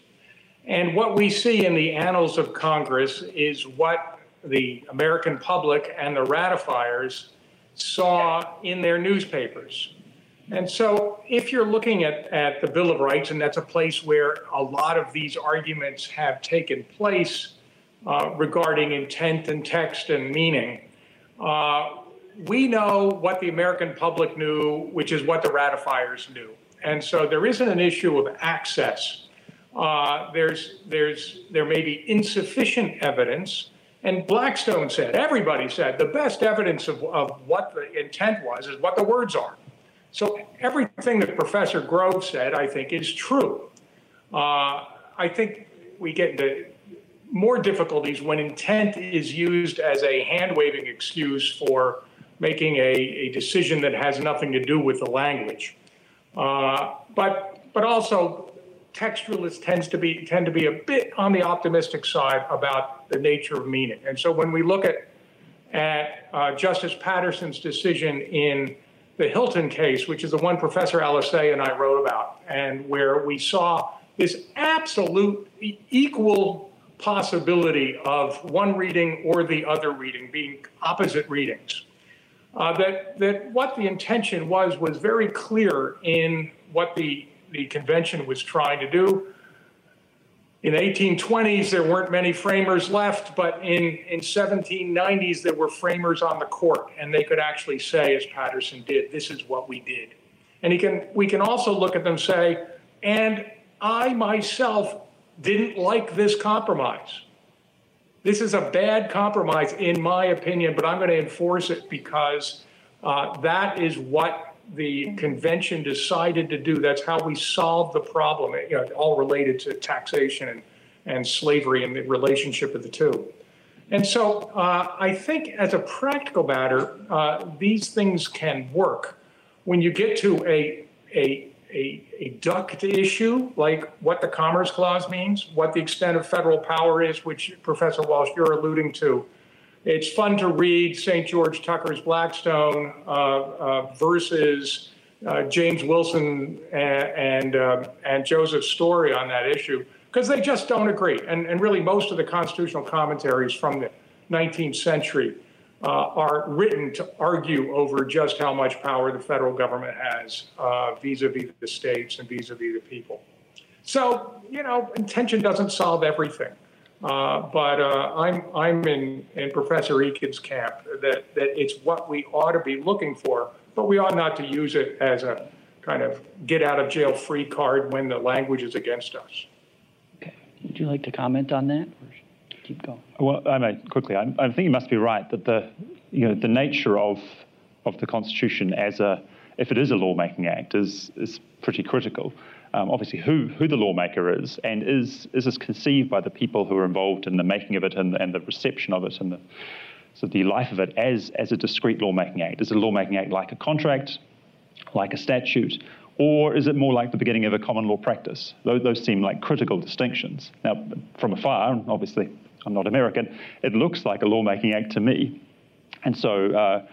And what we see in the annals of Congress is what the American public and the ratifiers saw in their newspapers. And so, if you're looking at, at the Bill of Rights, and that's a place where a lot of these arguments have taken place uh, regarding intent and text and meaning, uh, we know what the American public knew, which is what the ratifiers knew. And so, there isn't an issue of access uh, there's, there's, there may be insufficient evidence. And Blackstone said, everybody said, the best evidence of, of what the intent was is what the words are. So everything that Professor Grove said, I think, is true. Uh, I think we get into more difficulties when intent is used as a hand waving excuse for making a, a, decision that has nothing to do with the language. Uh, but, but also, textualists tends to be tend to be a bit on the optimistic side about the nature of meaning. And so when we look at at uh, Justice Paterson's decision in the Hylton case, which is the one Professor Alicea and I wrote about, and where we saw this absolute equal possibility of one reading or the other reading being opposite readings. Uh, that, that what the intention was was very clear in what the the convention was trying to do. In 1820s, there weren't many framers left, but in, in 1790s, there were framers on the court, and they could actually say, as Paterson did, this is what we did. And he can, we can also look at them say, and I myself didn't like this compromise. This is a bad compromise, in my opinion, but I'm going to enforce it because uh, that is what the convention decided to do. That's how we solved the problem, you know, all related to taxation and, and slavery and the relationship of the two. And so uh, I think, as a practical matter, uh, these things can work. When you get to a, a, a, a duct issue, like what the Commerce Clause means, what the extent of federal power is, which Professor Walsh, you're alluding to, it's fun to read St. George Tucker's Blackstone uh, uh, versus uh, James Wilson and and, uh, and Joseph Story on that issue because they just don't agree. And, and really, most of the constitutional commentaries from the 19th century uh, are written to argue over just how much power the federal government has vis a vis the states and vis a vis the people. So, you know, intention doesn't solve everything. Uh, but uh, I'm I'm in in Professor Ekins' camp that that it's what we ought to be looking for, but we ought not to use it as a kind of get out of jail free card when the language is against us. Okay. Would you like to comment on that? Or keep going. Well, I mean, quickly. I, I think you must be right that the you know the nature of of the Constitution as a, if it is a lawmaking act, is, is pretty critical. Um, obviously, who, who the lawmaker is, and is, is this conceived by the people who are involved in the making of it and, and the reception of it and the, so the life of it as, as a discrete lawmaking act? Is a lawmaking act like a contract, like a statute, or is it more like the beginning of a common law practice? Those, those seem like critical distinctions. Now, from afar, obviously, I'm not American, it looks like a lawmaking act to me. And so, uh,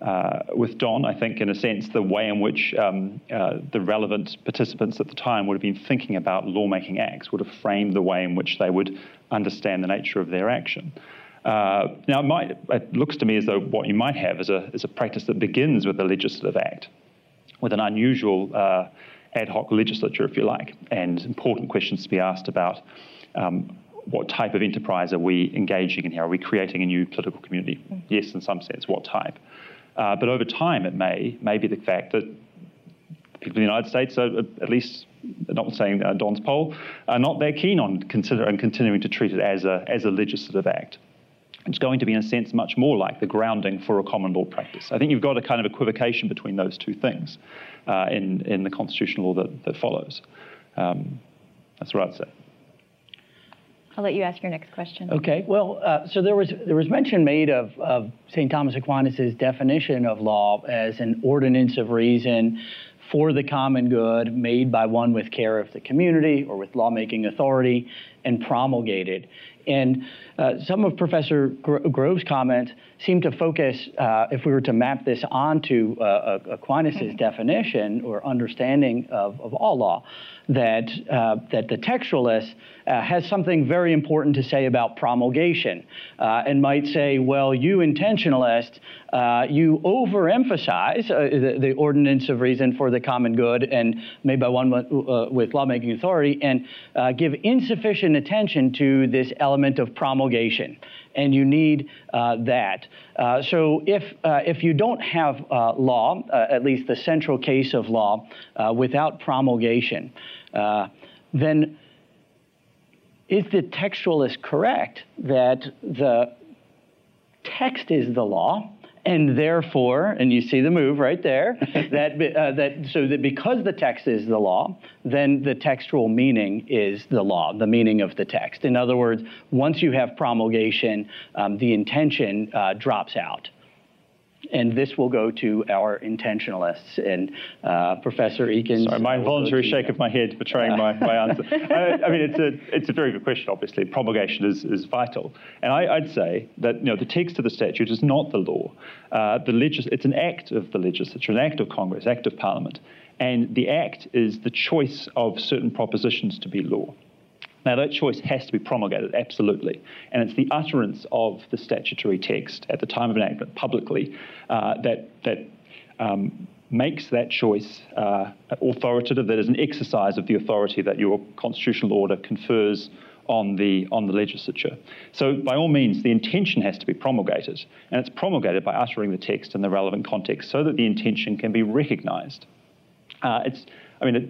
uh, with Don, I think, in a sense, the way in which um, uh, the relevant participants at the time would have been thinking about lawmaking acts would have framed the way in which they would understand the nature of their action. Uh, now, it, might, it, looks to me as though what you might have is a, is a practice that begins with a legislative act, with an unusual uh, ad hoc legislature, if you like, and important questions to be asked about um, what type of enterprise are we engaging in here? Are we creating a new political community? Mm-hmm. Yes, in some sense. What type? Uh, but over time, it may, may be the fact that people in the United States are, at least, notwithstanding uh, Don's poll, are not that keen on consider and continuing to treat it as a, as a legislative act. It's going to be, in a sense, much more like the grounding for a common law practice. I think you've got a kind of equivocation between those two things uh, in, in the constitutional law that, that follows. Um, that's what I'd say. I'll let you ask your next question. Okay. Well, uh, so there was there was mention made of, of St. Thomas Aquinas' definition of law as an ordinance of reason for the common good made by one with care of the community or with lawmaking authority and promulgated. And uh, some of Professor Gro- Grove's comments seem to focus, uh, if we were to map this onto uh, Aquinas' mm-hmm. definition or understanding of, of all law, that, uh, that the textualist uh, has something very important to say about promulgation uh, and might say, well, you intentionalist, uh, you overemphasize uh, the, the, ordinance of reason for the common good and made by one uh, with lawmaking authority and give insufficient attention to this element of promulgation and you need uh, that. Uh, so if uh, if you don't have law, at least the central case of law, without promulgation, then is the textualist correct that the text is the law and therefore, and you see the move right there, that, uh, that so that because the text is the law, then the textual meaning is the law, the meaning of the text. In other words, once you have promulgation, um, the intention uh, drops out and this will go to our intentionalists. And uh, Professor Ekins. Sorry, my involuntary shake of my head betraying my, my answer. I, I, mean, it's a, it's a very good question, obviously. Promulgation is, is vital. And I, would say that you know, the text of the statute is not the law. Uh, the legis- it's an act of the legislature, an act of Congress, act of Parliament. And the act is the choice of certain propositions to be law. Now, that choice has to be promulgated, absolutely. And it's the utterance of the statutory text at the time of enactment publicly uh, that, that um, makes that choice uh, authoritative, that is an exercise of the authority that your constitutional order confers on the, on the legislature. So, by all means, the intention has to be promulgated, and it's promulgated by uttering the text in the relevant context so that the intention can be recognized. Uh, it's, I mean, it,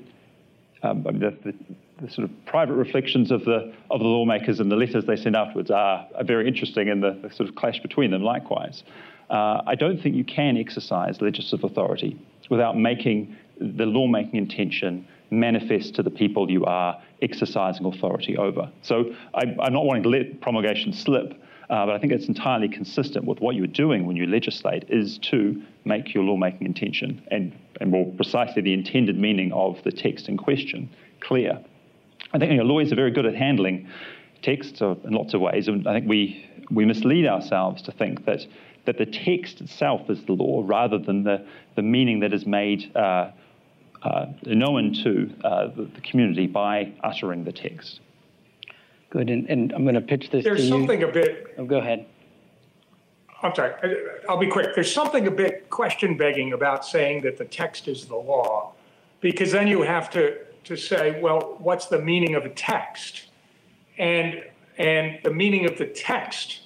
um, I mean the, the, the sort of private reflections of the of the lawmakers and the letters they send afterwards are, are very interesting, and the, the, sort of clash between them likewise. Uh, I don't think you can exercise legislative authority without making the lawmaking intention manifest to the people you are exercising authority over. So I, am not wanting to let promulgation slip, uh, but I think it's entirely consistent with what you're doing when you legislate is to make your lawmaking intention and, and more precisely the intended meaning of the text in question clear. I think you know, lawyers are very good at handling text in lots of ways, and I think we, we mislead ourselves to think that, that the text itself is the law rather than the, the meaning that is made uh, uh, known to uh, the, the, community by uttering the text. Good, and, and I'm going to pitch this There's to you. Something a bit. Oh, go ahead. I'm sorry, I'll be quick. There's something a bit question begging about saying that the text is the law, because then you have to to say, well, what's the meaning of a text? And and the meaning of the text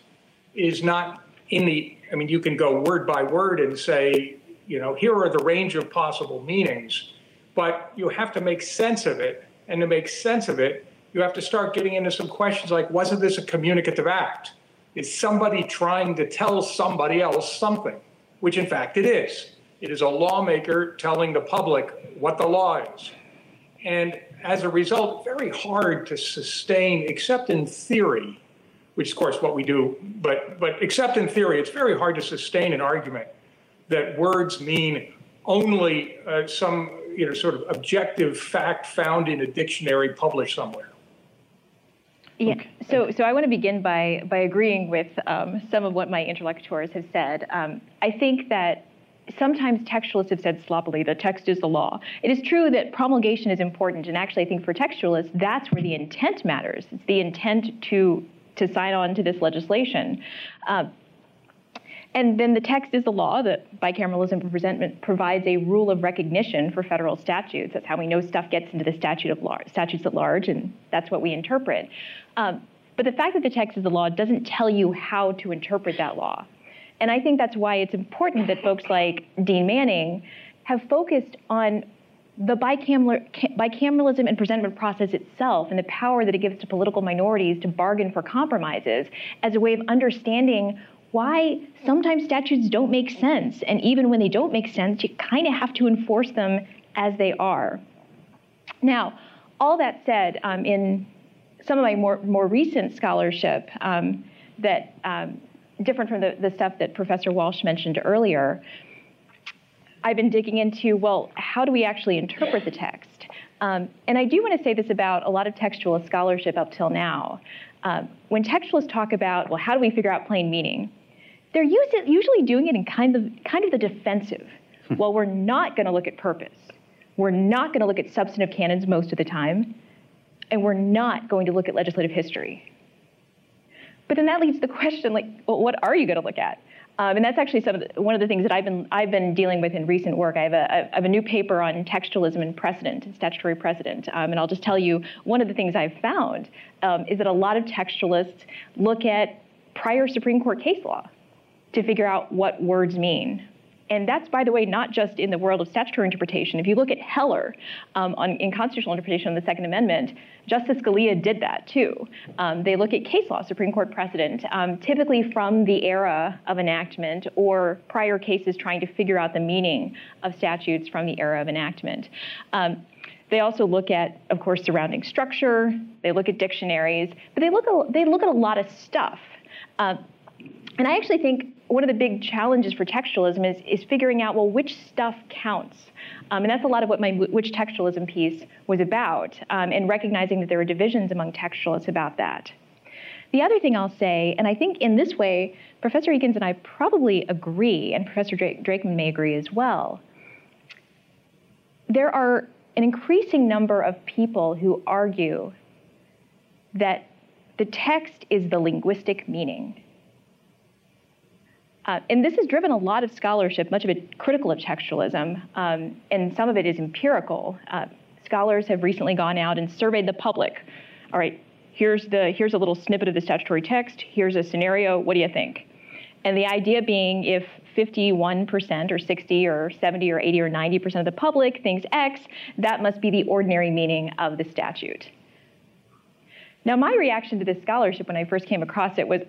is not in the I mean, you can go word by word and say, you know, here are the range of possible meanings, but you have to make sense of it. And to make sense of it, you have to start getting into some questions like, wasn't this a communicative act? Is somebody trying to tell somebody else something? which in fact it is. It is a lawmaker telling the public what the law is. And as a result, very hard to sustain, except in theory, which is, of course, what we do, but, but except in theory, it's very hard to sustain an argument that words mean only uh, some you know, sort of objective fact found in a dictionary published somewhere. Yeah. So, so I want to begin by by agreeing with um, some of what my interlocutors have said. Um, I think that sometimes textualists have said sloppily the text is the law. It is true that promulgation is important, and actually, I think for textualists, that's where the intent matters. It's the intent to to sign on to this legislation. Uh, and then the text is the law that bicameralism presentment provides a rule of recognition for federal statutes. That's how we know stuff gets into the statute of lar- statutes at large, and that's what we interpret. Um, but the fact that the text is the law doesn't tell you how to interpret that law. And I think that's why it's important that folks like Dean Manning have focused on the bicameralism and presentment process itself and the power that it gives to political minorities to bargain for compromises as a way of understanding why sometimes statutes don't make sense. And even when they don't make sense, you kind of have to enforce them as they are. Now, all that said, um, in some of my more, more recent scholarship um, that um, different from the, the stuff that Professor Walsh mentioned earlier, I've been digging into, well, how do we actually interpret the text? Um, and I do want to say this about a lot of textualist scholarship up till now. Um, when textualists talk about, well, how do we figure out plain meaning? they're usually doing it in kind of, kind of the defensive. Hmm. well, we're not going to look at purpose. We're not going to look at substantive canons most of the time. And we're not going to look at legislative history. But then that leads to the question, like, well, what are you going to look at? Um, and that's actually some of the, one of the things that I've been I've been dealing with in recent work. I have have a new paper on textualism and precedent, statutory precedent, um, and I'll just tell you one of the things I've found um, is that a lot of textualists look at prior Supreme Court case law to figure out what words mean. And that's, by the way, not just in the world of statutory interpretation. If you look at Heller um, on, in constitutional interpretation of the Second Amendment, Justice Scalia did that too. Um, they look at case law, Supreme Court precedent, um, typically from the era of enactment or prior cases trying to figure out the meaning of statutes from the era of enactment. Um, they also look at, of course, surrounding structure. They look at dictionaries, but they look they look at a lot of stuff. Uh, and I actually think one of the big challenges for textualism is, is figuring out, well, which stuff counts? Um, and that's a lot of what my which textualism piece was about, um, and recognizing that there are divisions among textualists about that. The other thing I'll say, and I think in this way, Professor Ekins and I probably agree, and Professor Drake, Drakeman may agree as well. There are an increasing number of people who argue that the text is the linguistic meaning uh, and this has driven a lot of scholarship, much of it critical of textualism, um, and some of it is empirical. Uh, scholars have recently gone out and surveyed the public. All right, here's the here's a little snippet of the statutory text. Here's a scenario. What do you think? And the idea being, if 51% or 60 or 70 or 80 or 90% of the public thinks X, that must be the ordinary meaning of the statute. Now, my reaction to this scholarship when I first came across it was,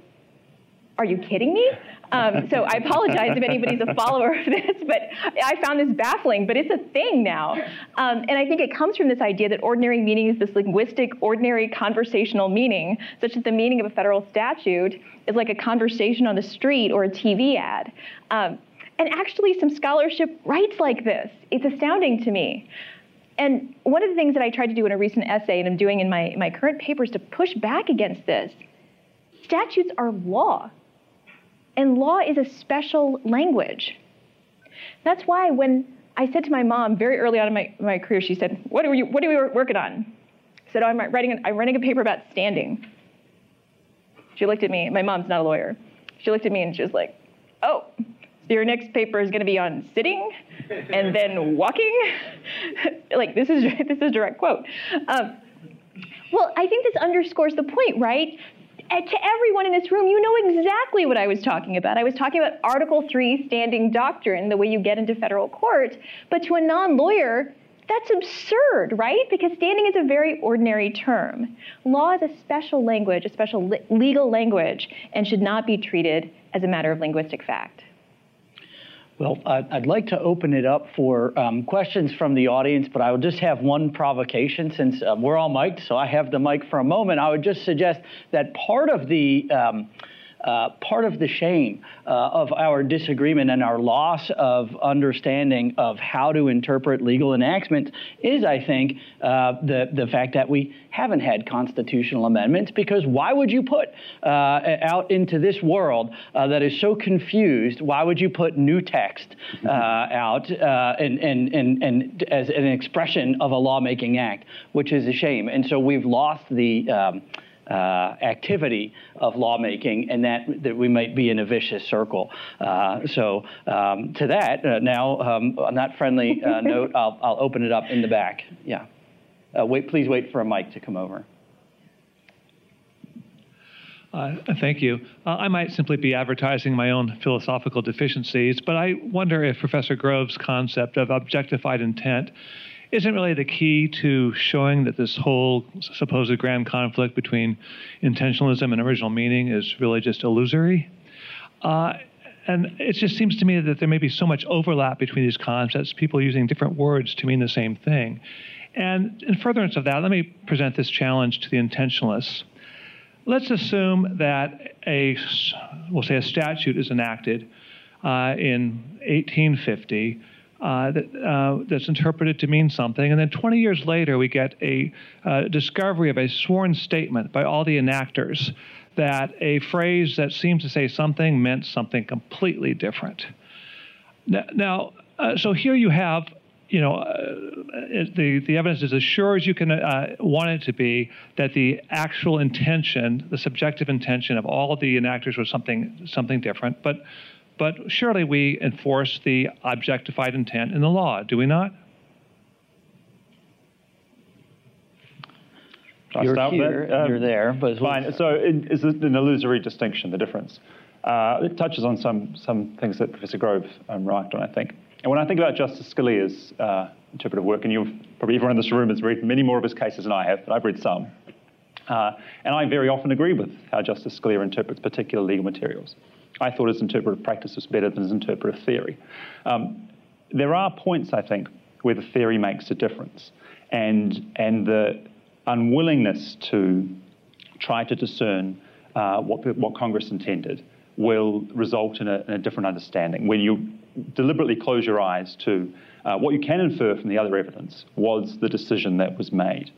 are you kidding me? Um, so I apologize if anybody's a follower of this, but I found this baffling, but it's a thing now. Um, and I think it comes from this idea that ordinary meaning is this linguistic, ordinary conversational meaning, such that the meaning of a federal statute is like a conversation on the street or a TV ad. Um, and actually, some scholarship writes like this. It's astounding to me. And one of the things that I tried to do in a recent essay, and I'm doing in my, my current paper, is to push back against this. Statutes are law. And law is a special language. That's why when I said to my mom very early on in my, my career, she said, what are, you, what are we working on? I said, oh, I'm writing, I'm writing a paper about standing. She looked at me, my mom's not a lawyer. She looked at me and she was like, oh, so your next paper is gonna be on sitting and then walking? like this is, this is a direct quote. Um, well, I think this underscores the point, right? Eh, to everyone in this room, you know exactly what I was talking about. I was talking about Article 3 standing doctrine, the way you get into federal court. But to a non lawyer, that's absurd, right? Because standing is a very ordinary term. Law is a special language, a special legal language, and should not be treated as a matter of linguistic fact. Well, I'd like to open it up for um, questions from the audience, but I will just have one provocation since um, we're all mic'd, so I have the mic for a moment. I would just suggest that part of the um, uh, part of the shame uh, of our disagreement and our loss of understanding of how to interpret legal enactments is, I think, uh, the, the fact that we haven't had constitutional amendments because why would you put uh, out into this world uh, that is so confused, why would you put new text out and, and, and, and as an expression of a lawmaking act, which is a shame. And so we've lost the um, uh, activity of lawmaking, and that, that we might be in a vicious circle. Uh, so, um, to that, uh, now um, on that friendly uh, note, I'll, I'll open it up in the back. Yeah. Uh, wait, please wait for a mic to come over. Uh, thank you. Uh, I might simply be advertising my own philosophical deficiencies, but I wonder if Professor Grove's concept of objectified intent isn't really the key to showing that this whole supposed grand conflict between intentionalism and original meaning is really just illusory. Uh, and it just seems to me that there may be so much overlap between these concepts, people using different words to mean the same thing. And in furtherance of that, let me present this challenge to the intentionalists. Let's assume that a, we'll say a statute is enacted uh, in 1850 uh, that, uh, that's interpreted to mean something. And then 20 years later, we get a uh, discovery of a sworn statement by all the enactors that a phrase that seemed to say something meant something completely different. Now, now uh, so here you have, you know, uh, the, the evidence is as sure as you can uh, want it to be that the actual intention, the subjective intention of all of the enactors was something something different. But but surely we enforce the objectified intent in the law, do we not? You're here, um, you're there, but fine. So, is it an illusory distinction? The difference. Uh, it touches on some some things that Professor Grove um, on, I think. And when I think about Justice Scalia's uh, interpretive work, and you've probably everyone in this room has read many more of his cases than I have, but I've read some. Uh, and I very often agree with how Justice Scalia interprets particular legal materials. I thought his interpretive practice was better than his interpretive theory. Um, there are points, I think, where the theory makes a difference, and and the unwillingness to try to discern uh, what what Congress intended will result in a, in a, different understanding. When you deliberately close your eyes to uh, what you can infer from the other evidence was the decision that was made.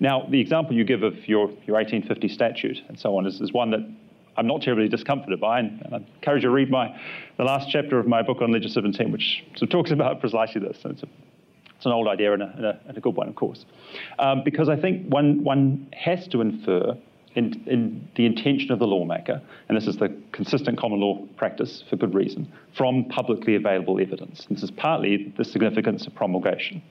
Now, the example you give of your, your 1850 statute and so on is, is one that I'm not terribly discomforted by. And, I encourage you to read my, the last chapter of my book on legislative intent, which sort of talks about precisely this. it's, a, it's, an old idea and a, and a, and a good one, of course. Um, because I think one, one has to infer in, in, the intention of the lawmaker, and this is the consistent common law practice for good reason, from publicly available evidence. This is partly the significance of promulgation.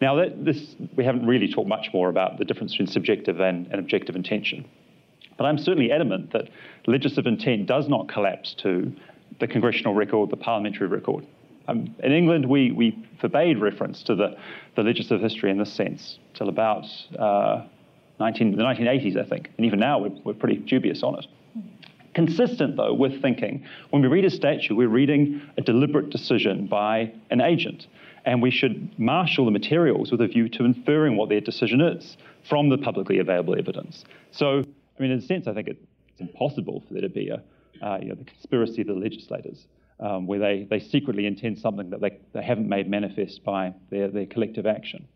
Now, that, this, we haven't really talked much more about the difference between subjective and, and objective intention. But I'm certainly adamant that legislative intent does not collapse to the congressional record, the parliamentary record. Um, in England, we, we forbade reference to the, the legislative history in this sense till about uh, 19, the 1980s, I think. And even now, we're, we're pretty dubious on it. Consistent, though, with thinking when we read a statute, we're reading a deliberate decision by an agent. And we should marshal the materials with a view to inferring what their decision is from the publicly available evidence. So I mean, in a sense, I think it's impossible for there to be a, uh, you know, the conspiracy of the legislators, um, where they, they secretly intend something that they, they haven't made manifest by their, their collective action.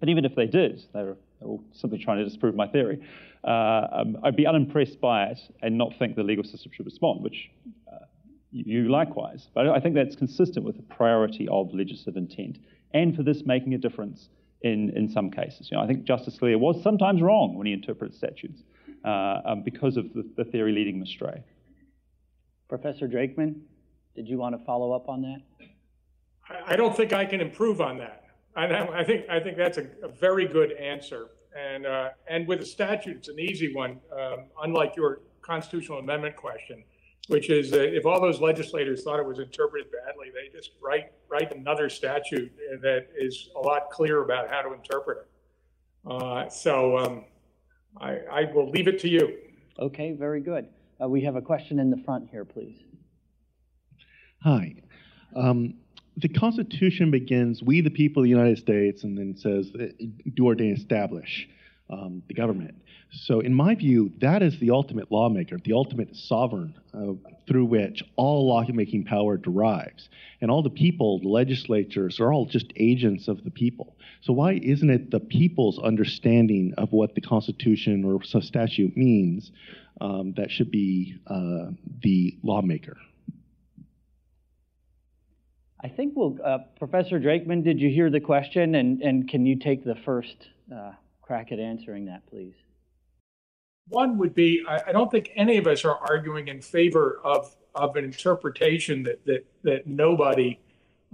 But even if they did, they were, they simply trying to disprove my theory, uh, um, I'd be unimpressed by it and not think the legal system should respond, which uh, you, likewise. But I think that's consistent with the priority of legislative intent and for this making a difference in, in some cases. You know, I think Justice Scalia was sometimes wrong when he interprets statutes um, because of the, the, theory leading them astray. Professor Drakeman, did you want to follow up on that? I don't think I can improve on that. I, I think I think that's a, a very good answer. And uh, and with a statute, it's an easy one, um, unlike your constitutional amendment question, which is uh, if all those legislators thought it was interpreted badly, they just write write another statute that is a lot clearer about how to interpret it. Uh, so um, I, I will leave it to you. Okay, very good. Uh, we have a question in the front here, please. Hi. Um, the Constitution begins, "We the people of the United States," and then says, "Do ordain, and establish." Um, the government. So, in my view, that is the ultimate lawmaker, the ultimate sovereign uh, through which all lawmaking power derives. And all the people, the legislatures, are all just agents of the people. So, why isn't it the people's understanding of what the Constitution or statute means um, that should be uh, the lawmaker? I think we'll, uh, Professor Drakeman, did you hear the question? And, and can you take the first uh, crack at answering that, please? One would be I, I, don't think any of us are arguing in favor of, of an interpretation that, that, that nobody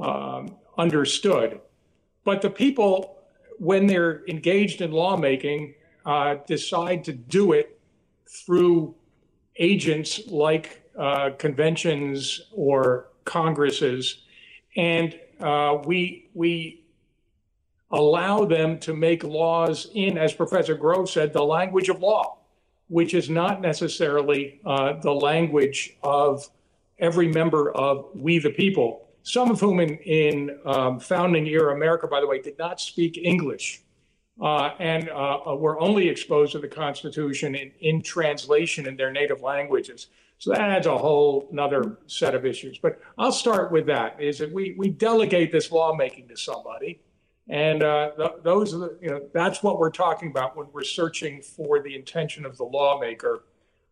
um, understood. But the people, when they're engaged in lawmaking, uh, decide to do it through agents like uh, conventions or congresses and uh, we we allow them to make laws in, as Professor Grove said, the language of law, which is not necessarily uh, the language of every member of we the people. Some of whom in, in um, founding era America, by the way, did not speak English. Uh, and uh, were only exposed to the Constitution in, in translation in their native languages. So that adds a whole another set of issues. But I'll start with that: is that we we delegate this lawmaking to somebody, and uh, th- those are the, you know that's what we're talking about when we're searching for the intention of the lawmaker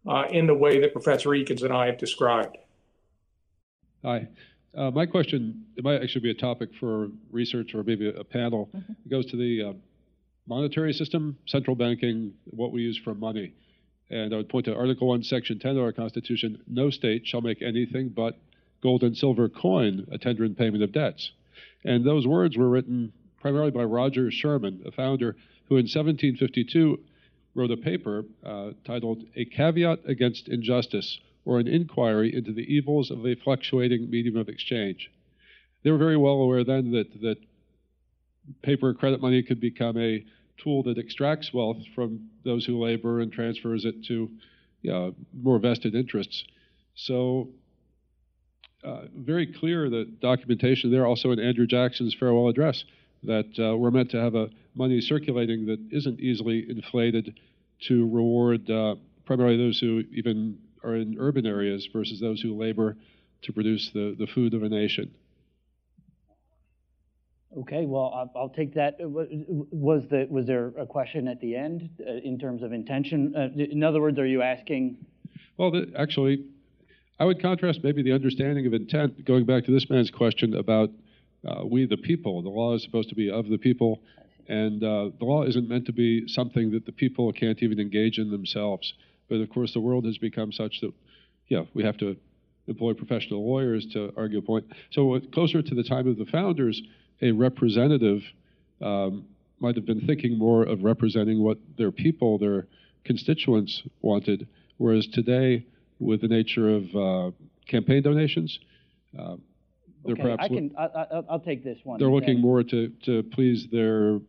uh, in the way that Professor Ekins and I have described. Hi. Uh, my question, it might actually be a topic for research or maybe a panel. Mm-hmm. It goes to the uh, monetary system, central banking, what we use for money. And I would point to Article 1, Section 10 of our Constitution no state shall make anything but gold and silver coin a tender in payment of debts. And those words were written primarily by Roger Sherman, a founder who in 1752 wrote a paper uh, titled A Caveat Against Injustice, or an inquiry into the evils of a fluctuating medium of exchange. They were very well aware then that, that paper credit money could become a tool that extracts wealth from those who labor and transfers it to more vested interests. So, uh, very clear the documentation there, also in Andrew Jackson's farewell address, that uh, we're meant to have a money circulating that isn't easily inflated to reward uh, primarily those who even are in urban areas versus those who labor to produce the, the food of a nation. Okay, well, I'll, I'll take that. Uh, was the was there a question at the end uh, in terms of intention? Uh, in other words, are you asking? Well, the, actually, I would contrast maybe the understanding of intent going back to this man's question about uh, we the people. The law is supposed to be of the people, and uh, the law isn't meant to be something that the people can't even engage in themselves. But of course, the world has become such that, yeah, we have to employ professional lawyers to argue a point. So closer to the time of the founders a representative um, might have been thinking more of representing what their people, their constituents wanted, whereas today, with the nature of uh, campaign donations, uh, they're okay, perhaps I can. I, i'll take this one. They're looking more to to please their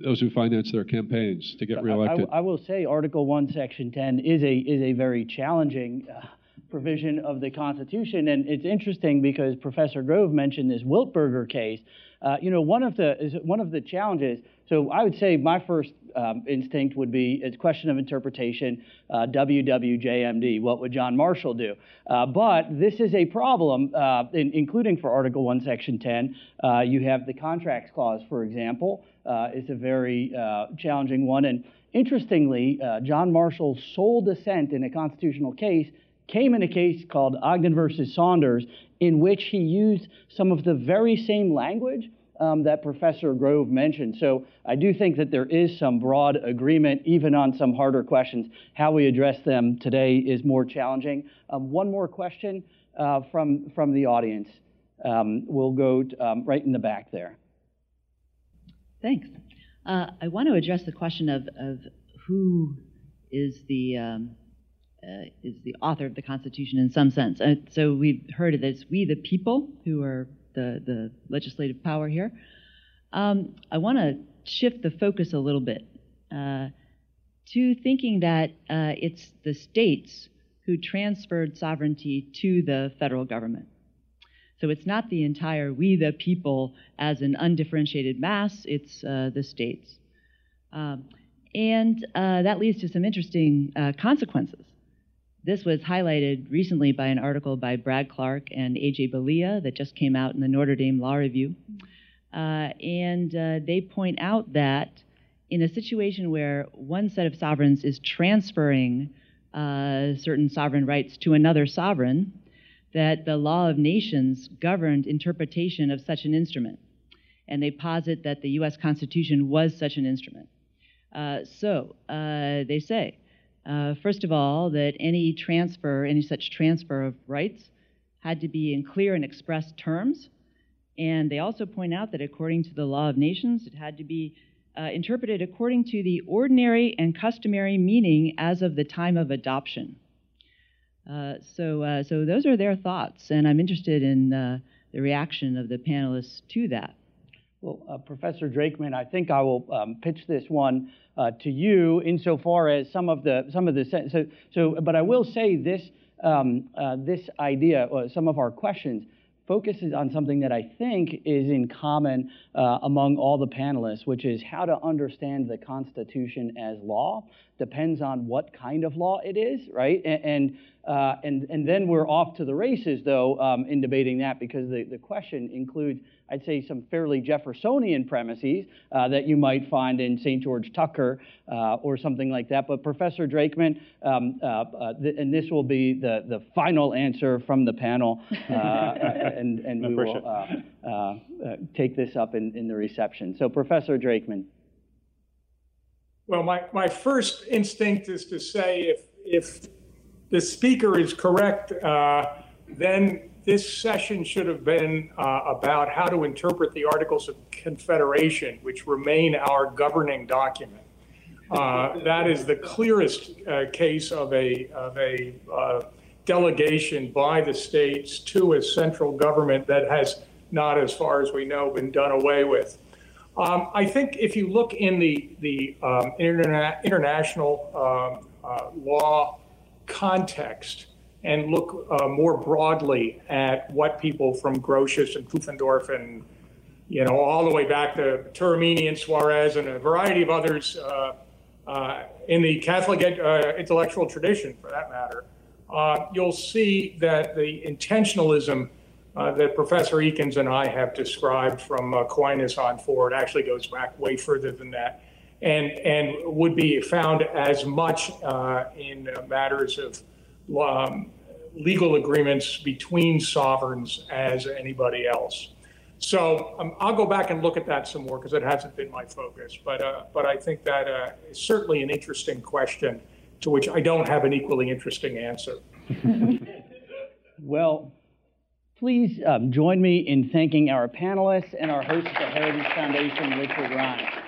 those who finance their campaigns to get reelected. I, I, I will say Article One, Section 10 is a is a very challenging. Uh, provision of the Constitution. And it's interesting because Professor Grove mentioned this Wiltberger case. Uh, you know, one of the is one of the challenges. So I would say my first um, instinct would be it's question of interpretation. Uh, WWJMD. What would John Marshall do? Uh, but this is a problem, uh, in, including for Article One, Section 10. Uh, you have the contracts clause, for example. Uh, it's a very challenging one. And interestingly, John Marshall's sole dissent in a constitutional case came in a case called Ogden versus Saunders, in which he used some of the very same language um, that Professor Grove mentioned. So I do think that there is some broad agreement, even on some harder questions. How we address them today is more challenging. Um, one more question uh, from, from the audience. Um, we'll go um, right in the back there. Thanks. Uh, I want to address the question of, of who is the um, uh, is the author of the Constitution in some sense. Uh, so we've heard it as we the people who are the, the legislative power here. Um, I want to shift the focus a little bit uh, to thinking that uh, it's the states who transferred sovereignty to the federal government. So it's not the entire we the people as an undifferentiated mass, it's uh, the states. Um, and uh, that leads to some interesting uh, consequences. This was highlighted recently by an article by Brad Clark and AJ Bellia that just came out in the Notre Dame Law Review. Uh, and uh, they point out that in a situation where one set of sovereigns is transferring uh, certain sovereign rights to another sovereign, that the law of nations governed interpretation of such an instrument. And they posit that the US Constitution was such an instrument. Uh, so uh, they say, uh, first of all, that any transfer, any such transfer of rights had to be in clear and express terms. And they also point out that according to the law of nations, it had to be uh, interpreted according to the ordinary and customary meaning as of the time of adoption. Uh, so, uh, so those are their thoughts, and I'm interested in uh, the reaction of the panelists to that. Well, uh, Professor Drakeman, I think I will um, pitch this one uh, to you insofar as some of the some of the so so. But I will say this um, this idea, some of our questions focuses on something that I think is in common uh, among all the panelists, which is how to understand the Constitution as law. Depends on what kind of law it is, right? And and, uh, and, and, then we're off to the races, though, um, in debating that because the, the question includes I'd say, some fairly Jeffersonian premises uh, that you might find in St. George Tucker uh, or something like that. But Professor Drakeman, um, uh, uh th- and this will be the, the final answer from the panel, uh, and, and we will uh, take this up in, in the reception. So, Professor Drakeman. Well, my, my first instinct is to say if, if the speaker is correct, then this session should have been uh, about how to interpret the Articles of Confederation, which remain our governing document. Uh, that is the clearest uh, case of a, of a uh, delegation by the states to a central government that has not, as far as we know, been done away with. Um, I think if you look in the, the um, interna- international um, uh, law context, and look uh, more broadly at what people from Grotius and Pufendorf and you know all the way back to Turamini and Suarez and a variety of others uh, uh, in the Catholic uh, intellectual tradition, for that matter, uh, you'll see that the intentionalism uh, that Professor Ekins and I have described from Aquinas on forward actually goes back way further than that. And, and would be found as much in matters of um, legal agreements between sovereigns as anybody else. So um, I'll go back and look at that some more because it hasn't been my focus. But uh, but I think that uh, is certainly an interesting question to which I don't have an equally interesting answer. well, please um, join me in thanking our panelists and our host of the Heritage Foundation, Richard Ryan.